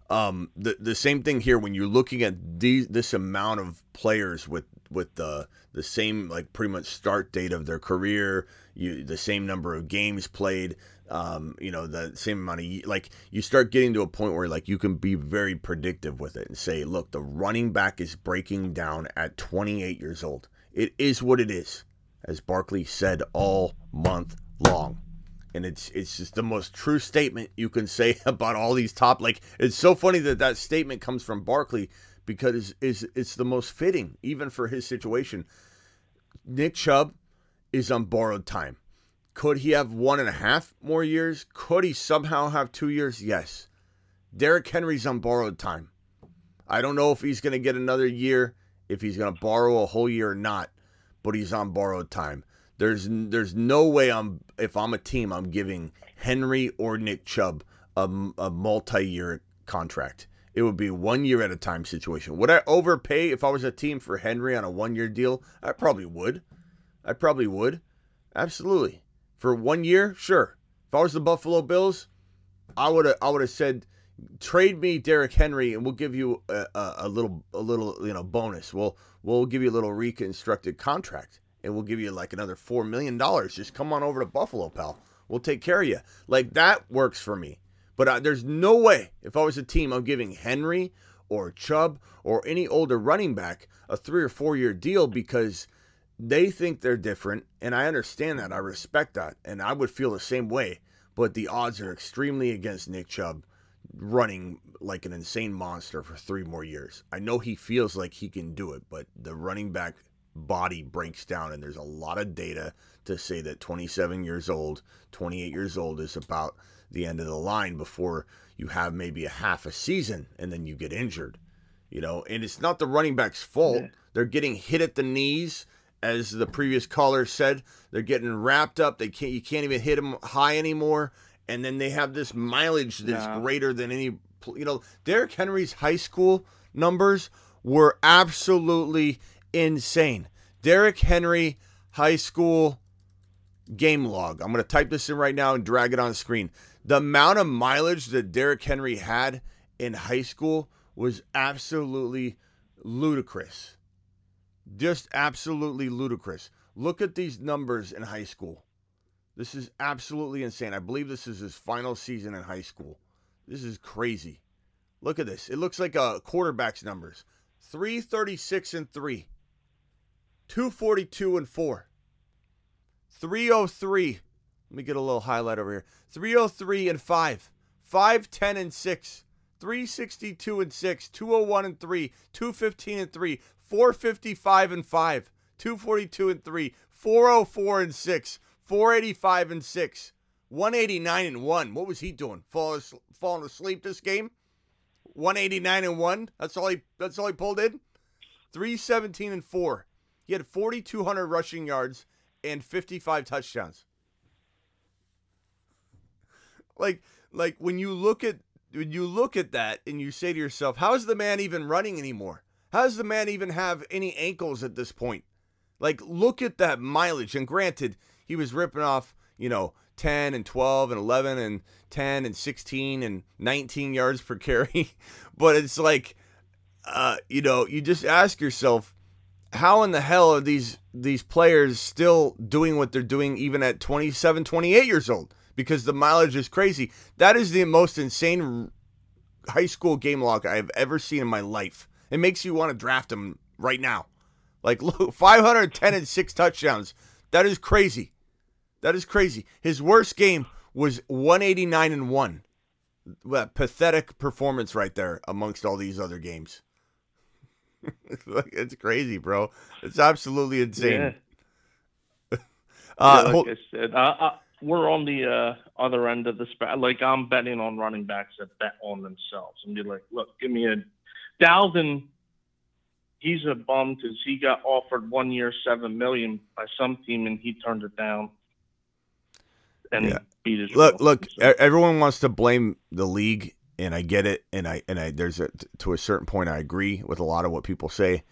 S4: um, the the same thing here when you're looking at these this amount of players with with the the same like pretty much start date of their career, you the same number of games played, um, you know the same amount of like you start getting to a point where like you can be very predictive with it and say, look, the running back is breaking down at 28 years old. It is what it is, as Barkley said all month long and it's it's just the most true statement you can say about all these top like it's so funny that that statement comes from Barkley because is it's the most fitting even for his situation. Nick Chubb is on borrowed time. Could he have one and a half more years? Could he somehow have two years? Yes. Derrick Henry's on borrowed time. I don't know if he's going to get another year, if he's going to borrow a whole year or not, but he's on borrowed time. There's there's no way I'm if I'm a team I'm giving Henry or Nick Chubb a, a multi-year contract. It would be one year at a time situation. Would I overpay if I was a team for Henry on a one-year deal? I probably would. I probably would. Absolutely. For one year, sure. If I was the Buffalo Bills, I would have I would have said trade me Derrick Henry and we'll give you a, a, a little a little you know bonus. We'll we'll give you a little reconstructed contract and we'll give you like another four million dollars. Just come on over to Buffalo, pal. We'll take care of you. Like that works for me. But uh, there's no way if I was a team, I'm giving Henry or Chubb or any older running back a three or four year deal because they think they're different, and I understand that. I respect that, and I would feel the same way. But the odds are extremely against Nick Chubb running like an insane monster for three more years. I know he feels like he can do it, but the running back body breaks down, and there's a lot of data to say that 27 years old, 28 years old is about the end of the line before you have maybe a half a season and then you get injured. You know, and it's not the running back's fault.
S7: Yeah.
S4: They're getting hit at the knees, as the previous caller said. They're getting wrapped up. They can't. You can't even hit them high anymore. And then they have this mileage that's
S7: Yeah.
S4: greater than any. You know, Derrick Henry's high school numbers were absolutely insane. Derrick Henry high school game log. I'm going to type this in right now and drag it on screen. The amount of mileage that Derrick Henry had in high school was absolutely ludicrous. Just absolutely ludicrous. Look at these numbers in high school. This is absolutely insane. I believe this is his final season in high school. This is crazy. Look at this. It looks like a quarterback's numbers. 336 and 3. 242 and 4. 303. Let me get a little highlight over here. 303 and 5. 510 and 6. 362 and 6. 201 and 3. 215 and 3. 455 and 5. 242 and 3. 404 and 6. 485 and 6. 189 and 1. What was he doing? Fall, falling asleep this game? 189 and 1. That's all he that's all he pulled in. 317 and 4. He had 4200 rushing yards and 55 touchdowns. Like like when you look at when you look at that and you say to yourself, how is the man even running anymore? How does the man even have any ankles at this point? Like look at that mileage. And granted, he was ripping off, you know, 10 and 12 and 11 and 10 and 16 and 19 yards per carry. but it's like uh, you know, you just ask yourself, how in the hell are these these players still doing what they're doing even at 27, 28 years old? Because the mileage is crazy. That is the most insane high school game log I've ever seen in my life. It makes you want to draft him right now. Like look, 510 and 6 touchdowns. That is crazy. That is crazy. His worst game was 189 and 1. What pathetic performance right there amongst all these other games. Like, it's crazy, bro. It's absolutely insane.
S7: Yeah.
S4: Uh,
S7: yeah, like I said, uh, uh, we're on the uh, other end of the spectrum. Like I'm betting on running backs that bet on themselves and be like, look, give me a Dalvin. He's a bum because he got offered one year seven million by some team and he turned it down and
S4: Yeah.
S7: beat his
S4: look,
S7: role.
S4: look.
S7: So-
S4: Everyone wants to blame the league, and I get it. And I and I there's a to a certain point I agree with a lot of what people say.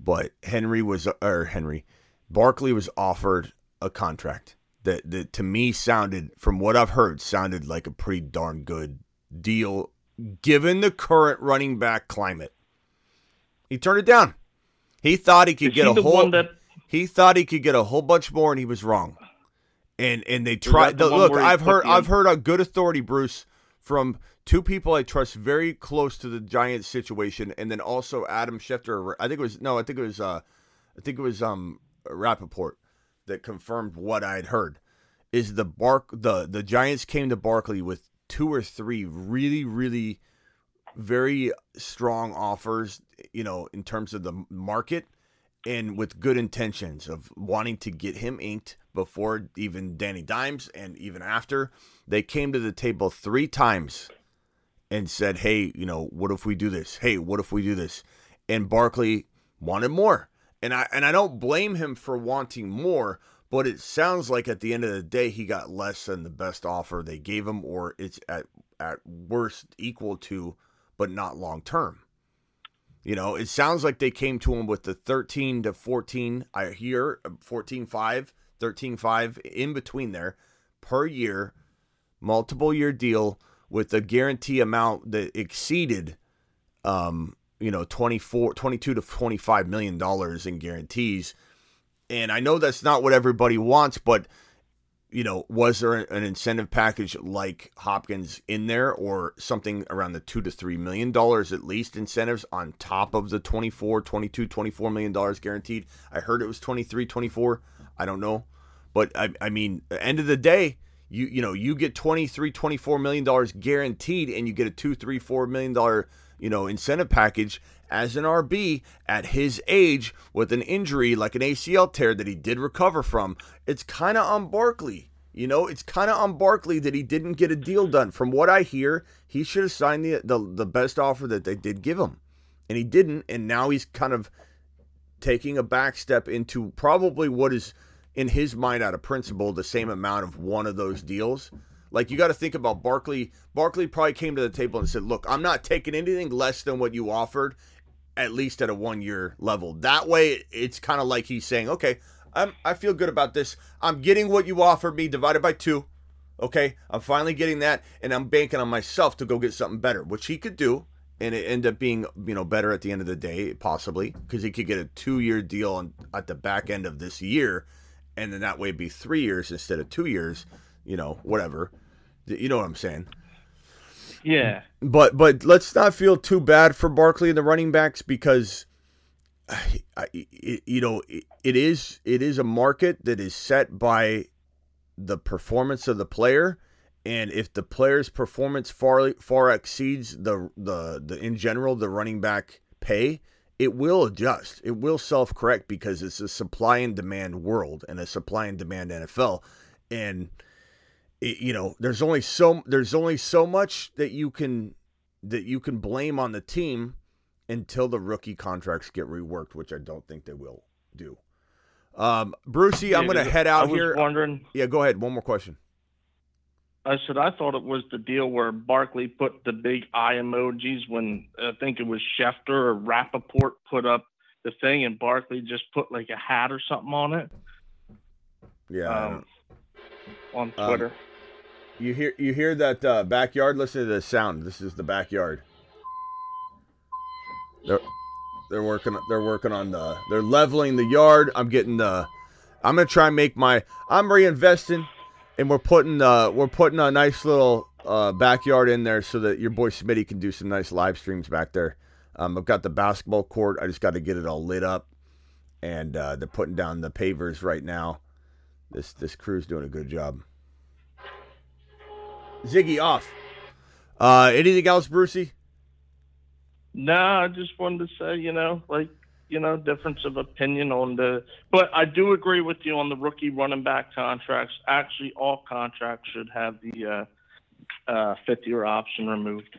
S4: But Henry was or Henry, Barkley was offered a contract that that to me sounded, from what I've heard, sounded like a pretty darn good deal, given the current running back climate. He turned it down. He thought he could
S7: Is
S4: get
S7: he
S4: a whole.
S7: that
S4: he thought he could get a whole bunch more, and he was wrong. And and they tried.
S7: the
S4: Look, I've heard I've heard on good authority, Bruce, from two people I trust very close to the Giants situation, and then also Adam Schefter. I think it was no, I think it was uh, I think it was um Rapoport that confirmed what I'd heard. Is the Bark the the Giants came to Barkley with two or three really really very strong offers, you know, in terms of the market and with good intentions of wanting to get him inked before even Danny Dimes and even after. They came to the table three times and said, Hey, you know, what if we do this? Hey, what if we do this? And Barkley wanted more. And I and I don't blame him for wanting more, but it sounds like at the end of the day he got less than the best offer they gave him, or it's at at worst equal to, but not long term. You know, it sounds like they came to him with the 13 to 14, I hear 14 5, 13 5 in between there per year, multiple year deal with a guarantee amount that exceeded um, you know, 24 22 to 25 million dollars in guarantees. And I know that's not what everybody wants, but you know, was there an incentive package like Hopkins in there or something around the 2 to 3 million dollars at least incentives on top of the 24, 22, 24 million dollars guaranteed? I heard it was 23, 24. I don't know. But I I mean, end of the day, You you know, you get 23 24 million dollars guaranteed and you get a 2 3 4 million dollar, you know, incentive package as an RB at his age with an injury like an ACL tear that he did recover from. It's kind of on Barkley. You know, it's kind of on Barkley that he didn't get a deal done. From what I hear, he should have signed the, the the best offer that they did give him. And he didn't, and now he's kind of taking a back step into probably what is in his mind out of principle the same amount of one of those deals. Like you got to think about Barkley. Barkley probably came to the table and said, "Look, I'm not taking anything less than what you offered, at least at a one year level. That way, it's kind of like he's saying, okay, I'm, I feel good about this. I'm getting what you offered me divided by two. Okay, I'm finally getting that, and I'm banking on myself to go get something better, which he could do, and it end up being you know better at the end of the day, possibly because he could get a two year deal on, at the back end of this year, and then that way be three years instead of two years. You know, whatever. You know what I'm saying?
S7: Yeah.
S4: But but let's not feel too bad for Barkley and the running backs because I, I, it, you know it, it is it is a market that is set by the performance of the player and if the player's performance far far exceeds the the, the in general the running back pay it will adjust it will self-correct because it's a supply and demand world and a supply and demand NFL and it, you know there's only so there's only so much that you can that you can blame on the team until the rookie contracts get reworked, which I don't think they will do. Um, Brucey, I'm going to head out
S7: I was
S4: here.
S7: Wondering.
S4: Yeah, go ahead. One more question.
S7: I said I thought it was the deal where Barkley put the big eye emojis when I think it was Schefter or Rapoport put up the thing, and Barkley just put like a hat or something on it.
S4: Yeah.
S7: Um, on
S4: Um,
S7: Twitter.
S4: you hear you hear that uh, backyard? Listen to the sound. This is the backyard. They're they're working they're working on the they're leveling the yard. I'm getting the I'm gonna try and make my I'm reinvesting and we're putting uh we're putting a nice little uh backyard in there so that your boy Smitty can do some nice live streams back there. Um, I've got the basketball court. I just got to get it all lit up, and uh, they're putting down the pavers right now. This this crew's doing a good job. Ziggy off. Uh, anything else, Brucey?
S7: No, I just wanted to say, you know, like, you know, difference of opinion on the. But I do agree with you on the rookie running back contracts. Actually, all contracts should have the uh, uh, fifth year option removed.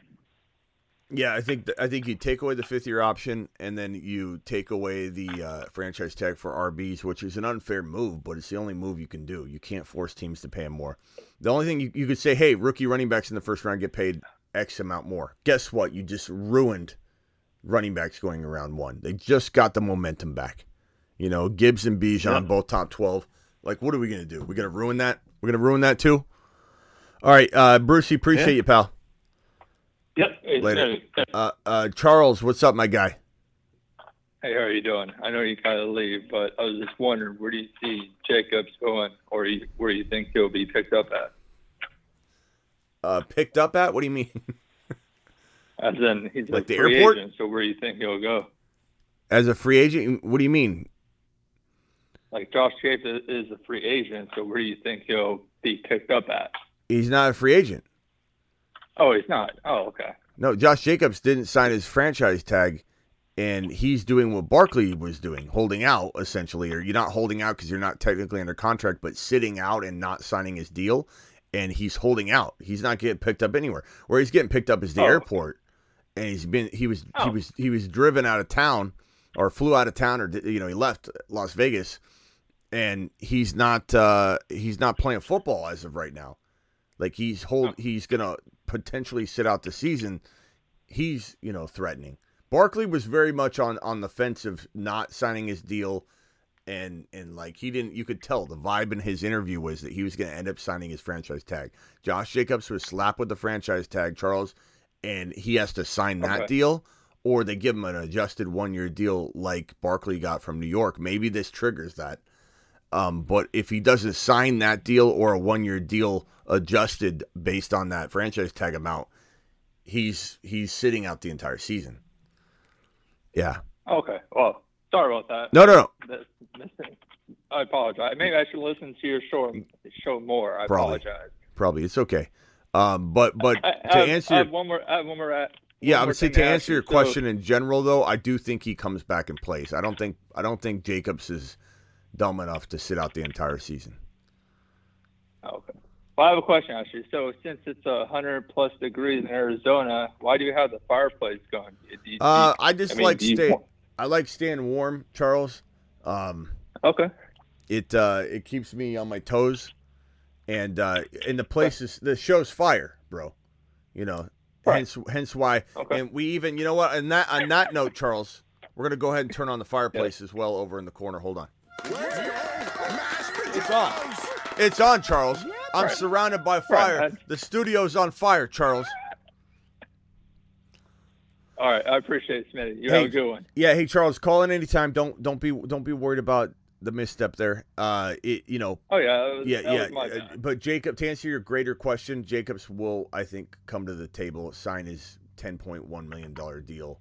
S4: Yeah, I think th- I think you take away the fifth year option and then you take away the uh, franchise tag for RBs, which is an unfair move, but it's the only move you can do. You can't force teams to pay them more. The only thing you, you could say, hey, rookie running backs in the first round get paid X amount more. Guess what? You just ruined running backs going around one. They just got the momentum back. You know, Gibbs and Bijan
S7: Yep.
S4: both top twelve. Like, what are we gonna do? We're gonna ruin that. We're gonna ruin that too. All right, uh, Brucey, appreciate
S7: Yeah.
S4: you, pal.
S7: Yep.
S4: Later. Uh, uh, Charles, what's up, my guy?
S9: Hey, how are you doing? I know you kind of leave, but I was just wondering, where do you see Jacobs going, or you, where do you think he'll be picked up at?
S4: Uh, picked up at? What do you mean?
S9: As in, he's
S4: Like
S9: a
S4: the
S9: free
S4: airport?
S9: agent, so where do you think he'll go?
S4: As a free agent? What do you mean?
S9: Like Josh Jacobs is a free agent, so where do you think he'll be picked up at?
S4: He's not a free agent.
S9: Oh, he's not. Oh, okay.
S4: No, Josh Jacobs didn't sign his franchise tag, and he's doing what Barkley was doing, holding out essentially. Or you're not holding out because you're not technically under contract, but sitting out and not signing his deal. And he's holding out. He's not getting picked up anywhere. Where he's getting picked up is the
S9: Oh.
S4: airport, and he's been he was he
S9: Oh.
S4: was he was driven out of town, or flew out of town, or you know he left Las Vegas, and he's not uh he's not playing football as of right now. Like he's hold he's gonna potentially sit out the season. He's you know threatening. Barkley was very much on on the fence of not signing his deal, and and like he didn't. You could tell the vibe in his interview was that he was going to end up signing his franchise tag. Josh Jacobs was slapped with the franchise tag, Charles, and he has to sign that
S9: Okay.
S4: deal, or they give him an adjusted one year deal like Barkley got from New York. Maybe this triggers that. Um, but if he doesn't sign that deal or a one year deal adjusted based on that franchise tag amount, he's he's sitting out the entire season. Yeah.
S9: Okay. Well, sorry about that.
S4: No, no, no.
S9: I apologize. Maybe I should listen to your show show more. I
S4: Probably.
S9: apologize.
S4: probably. It's okay. Um, but but
S9: I,
S4: to
S9: I have,
S4: answer your
S9: one more. I one more. uh,
S4: yeah, I would say to answer your
S9: So-
S4: question in general, though, I do think he comes back in place. I don't think I don't think Jacobs is dumb enough to sit out the entire season.
S9: Oh, okay. Well, I have a question actually. So since it's a hundred plus degrees in Arizona, why do you have the fireplace going? You-
S4: Uh, I just
S9: I mean,
S4: like
S9: you
S4: stay. I like staying warm, Charles. Um,
S9: okay.
S4: it uh, it keeps me on my toes, and uh, and the place is the show's fire, bro. You know,
S9: Right.
S4: hence hence why.
S9: Okay.
S4: And we even you know what? On that on that note, Charles, we're gonna go ahead and turn on the fireplace as well over in the corner. Hold on. It's on. It's on, Charles. I'm
S9: Right.
S4: surrounded by fire.
S9: Right.
S4: The studio's on fire, Charles.
S9: All right. I appreciate it, Smitty. You
S4: Hey,
S9: have a good one.
S4: Yeah, hey Charles, call in anytime. Don't don't be don't be worried about the misstep there. Uh, it you know
S9: Oh yeah. Was,
S4: yeah, yeah. Uh. But Jacob, to answer your greater question, Jacobs will, I think, come to the table, sign his ten point one million dollar deal.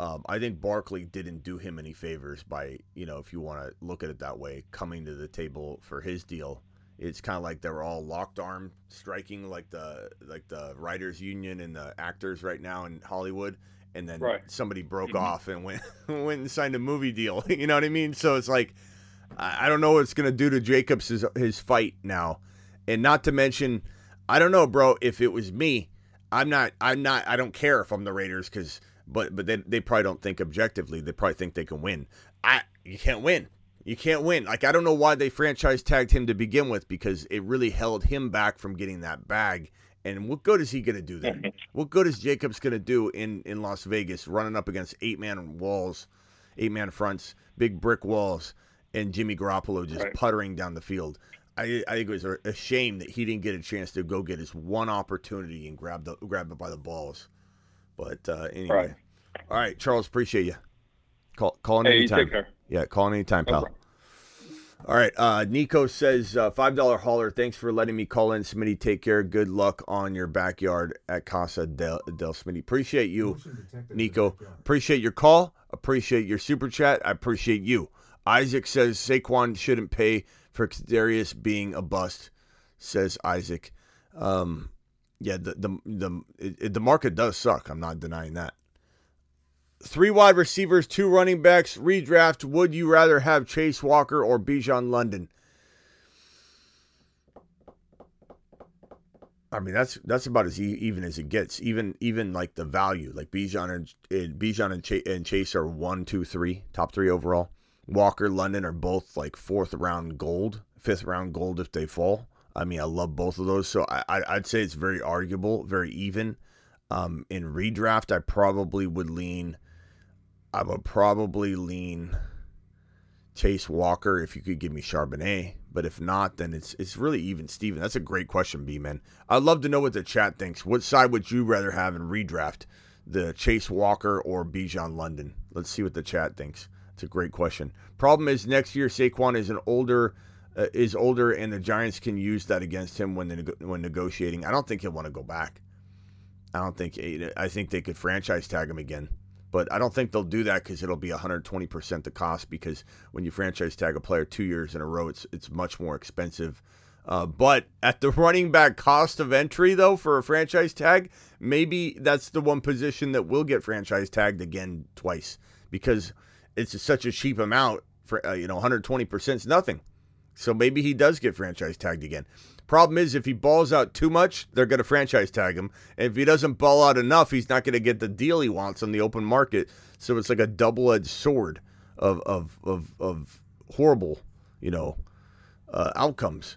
S4: Um, I think Barkley didn't do him any favors by, you know, if you want to look at it that way, coming to the table for his deal. It's kind of like they're all locked arm striking, like the like the writers union and the actors right now in Hollywood. And then
S9: Right.
S4: somebody broke
S9: Mhm.
S4: off and went went and signed a movie deal. You know what I mean? So it's like I don't know what it's gonna do to Jacobs his, his fight now, and not to mention, I don't know, bro. If it was me, I'm not. I'm not. I don't care if I'm the Raiders because, but but they they probably don't think objectively. They probably think they can win. I you can't win. You can't win. Like I don't know why they franchise tagged him to begin with because it really held him back from getting that bag. And what good is he gonna do there? what good is Jacobs gonna do in in Las Vegas running up against eight man walls, eight man fronts, big brick walls? And Jimmy Garoppolo just
S9: Right.
S4: puttering down the field. I, I think it was a, a shame that he didn't get a chance to go get his one opportunity and grab the grab it by the balls. But uh, anyway,
S9: Right.
S4: all right, Charles, appreciate you. Call call in
S9: Hey, you
S4: anytime.
S9: take care.
S4: Yeah, call in anytime,
S9: No
S4: pal.
S9: problem.
S4: All right, uh, Nico says uh, five dollar hauler. Thanks for letting me call in, Smitty. Take care. Good luck on your backyard at Casa del, del Smitty. Appreciate you, Nico. Appreciate your call. Appreciate your super chat. I appreciate you. Isaac says Saquon shouldn't pay for Darius being a bust. Says Isaac. Um, yeah, the the the it, the market does suck. I'm not denying that. Three wide receivers, two running backs, redraft. Would you rather have Chase Walker or Bijan London? I mean, that's that's about as even as it gets. Even even like the value, like Bijan and, and Bijan and, Ch- and Chase are one, two, three, top three overall. Walker, London are both like fourth round gold, fifth round gold if they fall. I mean, I love both of those, so I, I I'd say it's very arguable, very even. Um, in redraft, I probably would lean. I would probably lean Chase Walker if you could give me Charbonnet. But if not, then it's it's really even Steven. That's a great question, B man. I'd love to know what the chat thinks. What side would you rather have in redraft? The Chase Walker or Bijan London? Let's see what the chat thinks. It's a great question. Problem is next year Saquon is an older uh, is older and the Giants can use that against him when when negotiating. I don't think he'll want to go back. I don't think I think they could franchise tag him again. But I don't think they'll do that because it'll be 120% the cost because when you franchise tag a player two years in a row, it's it's much more expensive. Uh, but at the running back cost of entry, though, for a franchise tag, maybe that's the one position that will get franchise tagged again twice because it's such a cheap amount. For uh, you know, 120% is nothing. So maybe he does get franchise tagged again. Problem is, if he balls out too much, they're going to franchise tag him. And if he doesn't ball out enough, he's not going to get the deal he wants on the open market. So it's like a double edged sword of, of, of, of horrible, you know, uh, outcomes.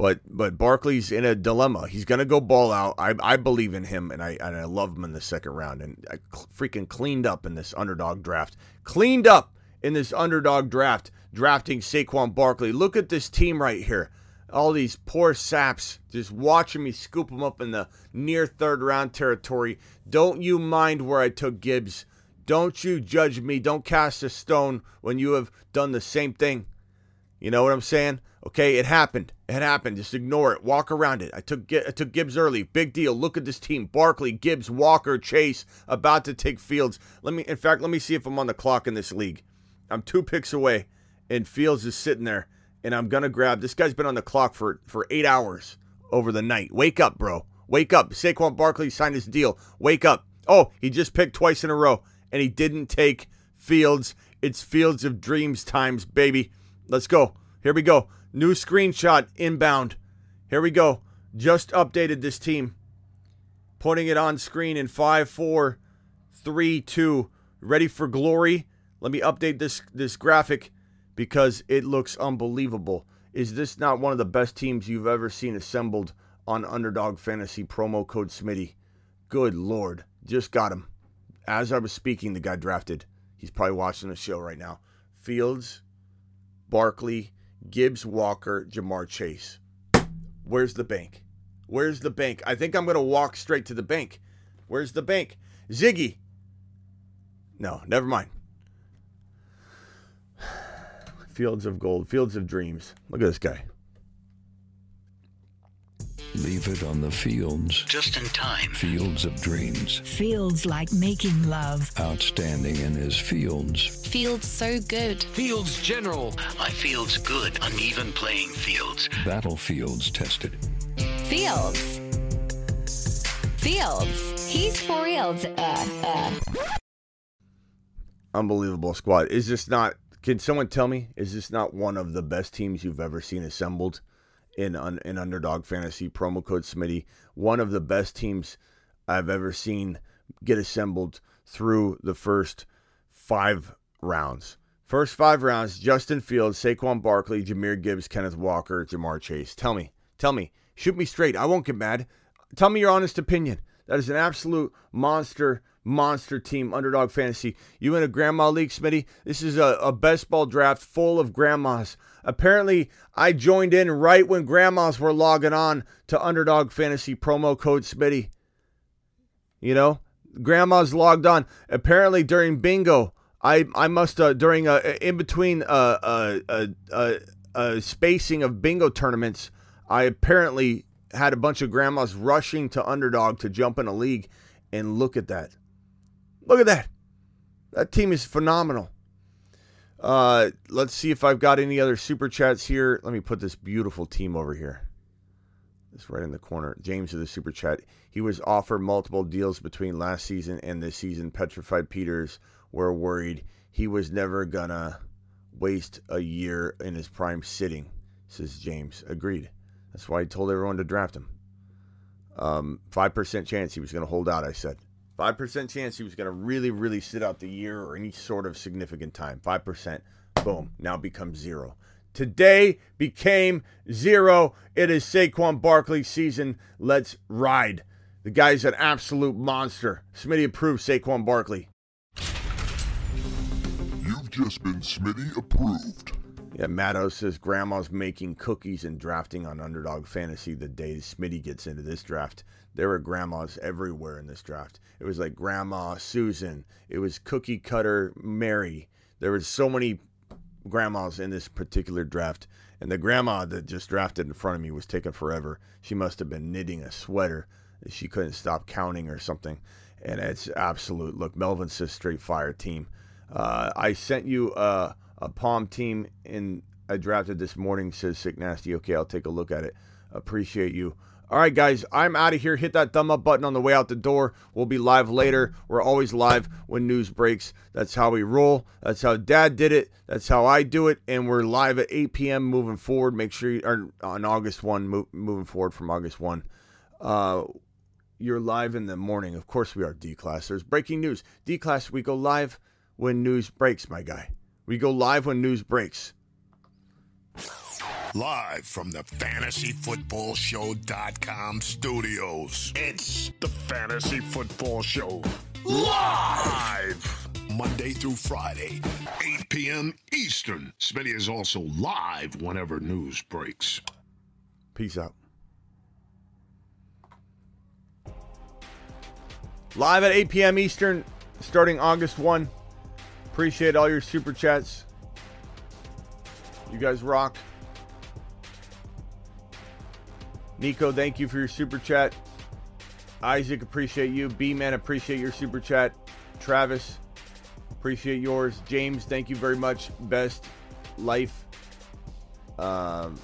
S4: But but Barkley's in a dilemma. He's going to go ball out. I, I believe in him, and I and I love him in the second round. And I freaking cleaned up in this underdog draft. Cleaned up in this underdog draft, drafting Saquon Barkley. Look at this team right here all these poor saps just watching me scoop them up in the near third round territory. Don't you mind where I took Gibbs. Don't you judge me. Don't cast a stone when you have done the same thing. You know what I'm saying? Okay, it happened. It happened. Just ignore it. Walk around it. I took I took Gibbs early. Big deal. Look at this team: Barkley, Gibbs, Walker, Chase, about to take Fields. Let me, in fact, let me see if I'm on the clock in this league. I'm two picks away, and Fields is sitting there and I'm gonna grab this guy's been on the clock for for eight hours over the night. Wake up, bro. Wake up. Saquon Barkley signed his deal. Wake up. Oh, he just picked twice in a row, and he didn't take Fields. It's Fields of Dreams times, baby. Let's go. Here we go. New screenshot inbound. Here we go. Just updated this team. Putting it on screen in 5 4 3 2. Ready for glory. Let me update this this graphic because it looks unbelievable. Is this not one of the best teams you've ever seen assembled on Underdog Fantasy promo code Smitty? Good lord, just got him. As I was speaking, the guy drafted. He's probably watching the show right now. Fields, Barkley, Gibbs, Walker, Ja'Marr Chase. Where's the bank? Where's the bank? I think I'm going to walk straight to the bank. Where's the bank? Ziggy. No, never mind. Fields of gold, fields of dreams. Look at this guy.
S5: Leave it on the fields.
S1: Just in time.
S5: Fields of dreams.
S10: Fields like making love.
S5: Outstanding in his fields.
S11: Fields so good.
S3: Fields General.
S1: My field's good, uneven playing fields.
S5: Battlefields tested.
S11: Fields. Fields. He's for reals. Uh, uh.
S4: Unbelievable squad. Is this not? Can someone tell me? Is this not one of the best teams you've ever seen assembled in un, in Underdog Fantasy promo code Smitty? One of the best teams I've ever seen get assembled through the first five rounds. First five rounds: Justin Fields, Saquon Barkley, Jahmyr Gibbs, Kenneth Walker, Ja'Marr Chase. Tell me, tell me, shoot me straight. I won't get mad. Tell me your honest opinion. That is an absolute monster, monster team, underdog fantasy. You in a grandma league, Smitty? This is a, a best ball draft full of grandmas. Apparently, I joined in right when grandmas were logging on to underdog fantasy promo code Smitty. You know, grandmas logged on. Apparently, during bingo, I I must uh, during uh, in between uh, uh, uh, uh, uh, spacing of bingo tournaments, I apparently had a bunch of grandmas rushing to underdog to jump in a league, and look at that. Look at that. That team is phenomenal. Uh, let's see if I've got any other super chats here. Let me put this beautiful team over here. It's right in the corner. James of the super chat. He was offered multiple deals between last season and this season. Petrified Peters were worried he was never gonna waste a year in his prime sitting, says James. Agreed. That's why I told everyone to draft him. Um, 5% chance he was to hold out, I said. 5% chance he was going to really, really sit out the year or any sort of significant time. 5%. Boom. Now becomes zero. Today became zero. It is Saquon Barkley season. Let's ride. The guy's an absolute monster. Smitty approved Saquon Barkley.
S2: You've just been Smitty approved.
S4: Yeah, Matto says grandma's making cookies and drafting on Underdog Fantasy the day Smitty gets into this draft. There were grandmas everywhere in this draft. It was like Grandma Susan. It was Cookie Cutter Mary. There was so many grandmas in this particular draft. And the grandma that just drafted in front of me was taking forever. She must have been knitting a sweater. She couldn't stop counting or something. And it's absolute. Look, Melvin says straight fire team. Uh, I sent you uh, a palm team in I drafted this morning, says Sick Nasty. Okay, I'll take a look at it. Appreciate you. All right, guys, I'm out of here. Hit that thumb up button on the way out the door. We'll be live later. We're always live when news breaks. That's how we roll. That's how Dad did it. That's how I do it. And we're live at 8 p.m. moving forward. Make sure you are on August 1, mo- moving forward from August 1. Uh, you're live in the morning. Of course, we are D class. There's breaking news. D class, we go live when news breaks, my guy. We go live when news breaks.
S2: Live from the FantasyFootballShow.com studios. It's the Fantasy Football Show. Live! Monday through Friday, 8 p.m. Eastern. Smitty is also live whenever news breaks.
S4: Peace out. Live at 8 p.m. Eastern, starting August 1. Appreciate all your super chats. You guys rock. Nico, thank you for your super chat. Isaac, appreciate you. B Man, appreciate your super chat. Travis, appreciate yours. James, thank you very much. Best life. Um,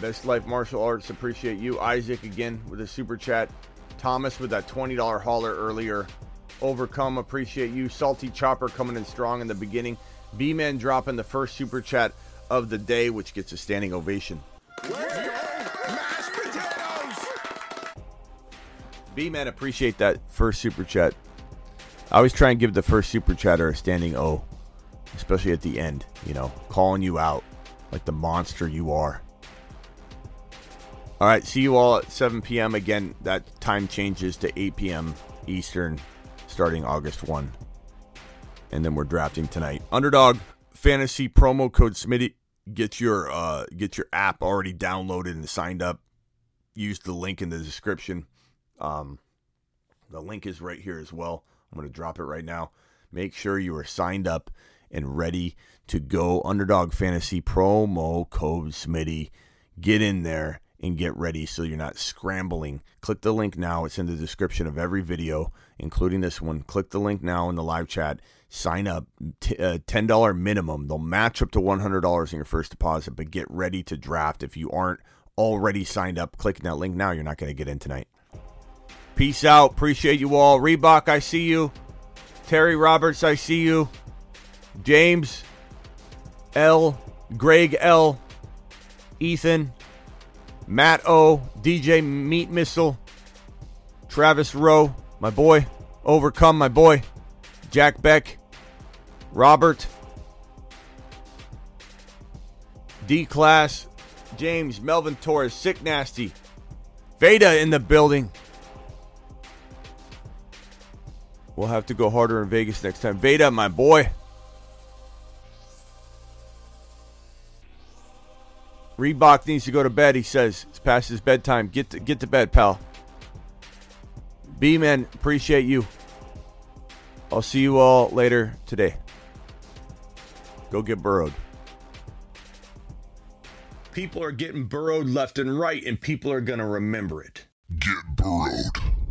S4: Best Life Martial Arts, appreciate you. Isaac again with a super chat. Thomas with that $20 hauler earlier. Overcome, appreciate you. Salty Chopper coming in strong in the beginning. B Man dropping the first super chat of the day, which gets a standing ovation. B Man, appreciate that first super chat. I always try and give the first super chatter a standing O, especially at the end, you know, calling you out like the monster you are. All right, see you all at 7 p.m. Again, that time changes to 8 p.m. Eastern starting August 1. And then we're drafting tonight. Underdog Fantasy promo code Smitty. Get your uh, get your app already downloaded and signed up. Use the link in the description. Um, the link is right here as well. I'm going to drop it right now. Make sure you are signed up and ready to go. Underdog Fantasy promo code Smitty. Get in there and get ready so you're not scrambling. Click the link now. It's in the description of every video, including this one. Click the link now in the live chat. Sign up. T- uh, $10 minimum. They'll match up to $100 in your first deposit, but get ready to draft. If you aren't already signed up, clicking that link now, you're not going to get in tonight. Peace out. Appreciate you all. Reebok, I see you. Terry Roberts, I see you. James L. Greg L. Ethan. Matt O. DJ Meat Missile. Travis Rowe, my boy. Overcome, my boy. Jack Beck. Robert. D Class. James. Melvin Torres. Sick Nasty. Veda in the building. We'll have to go harder in Vegas next time. Veda, my boy. Reebok needs to go to bed, he says. It's past his bedtime. Get to, get to bed, pal. B man, appreciate you. I'll see you all later today. Go get burrowed. People are getting burrowed left and right, and people are going to remember it.
S2: Get burrowed.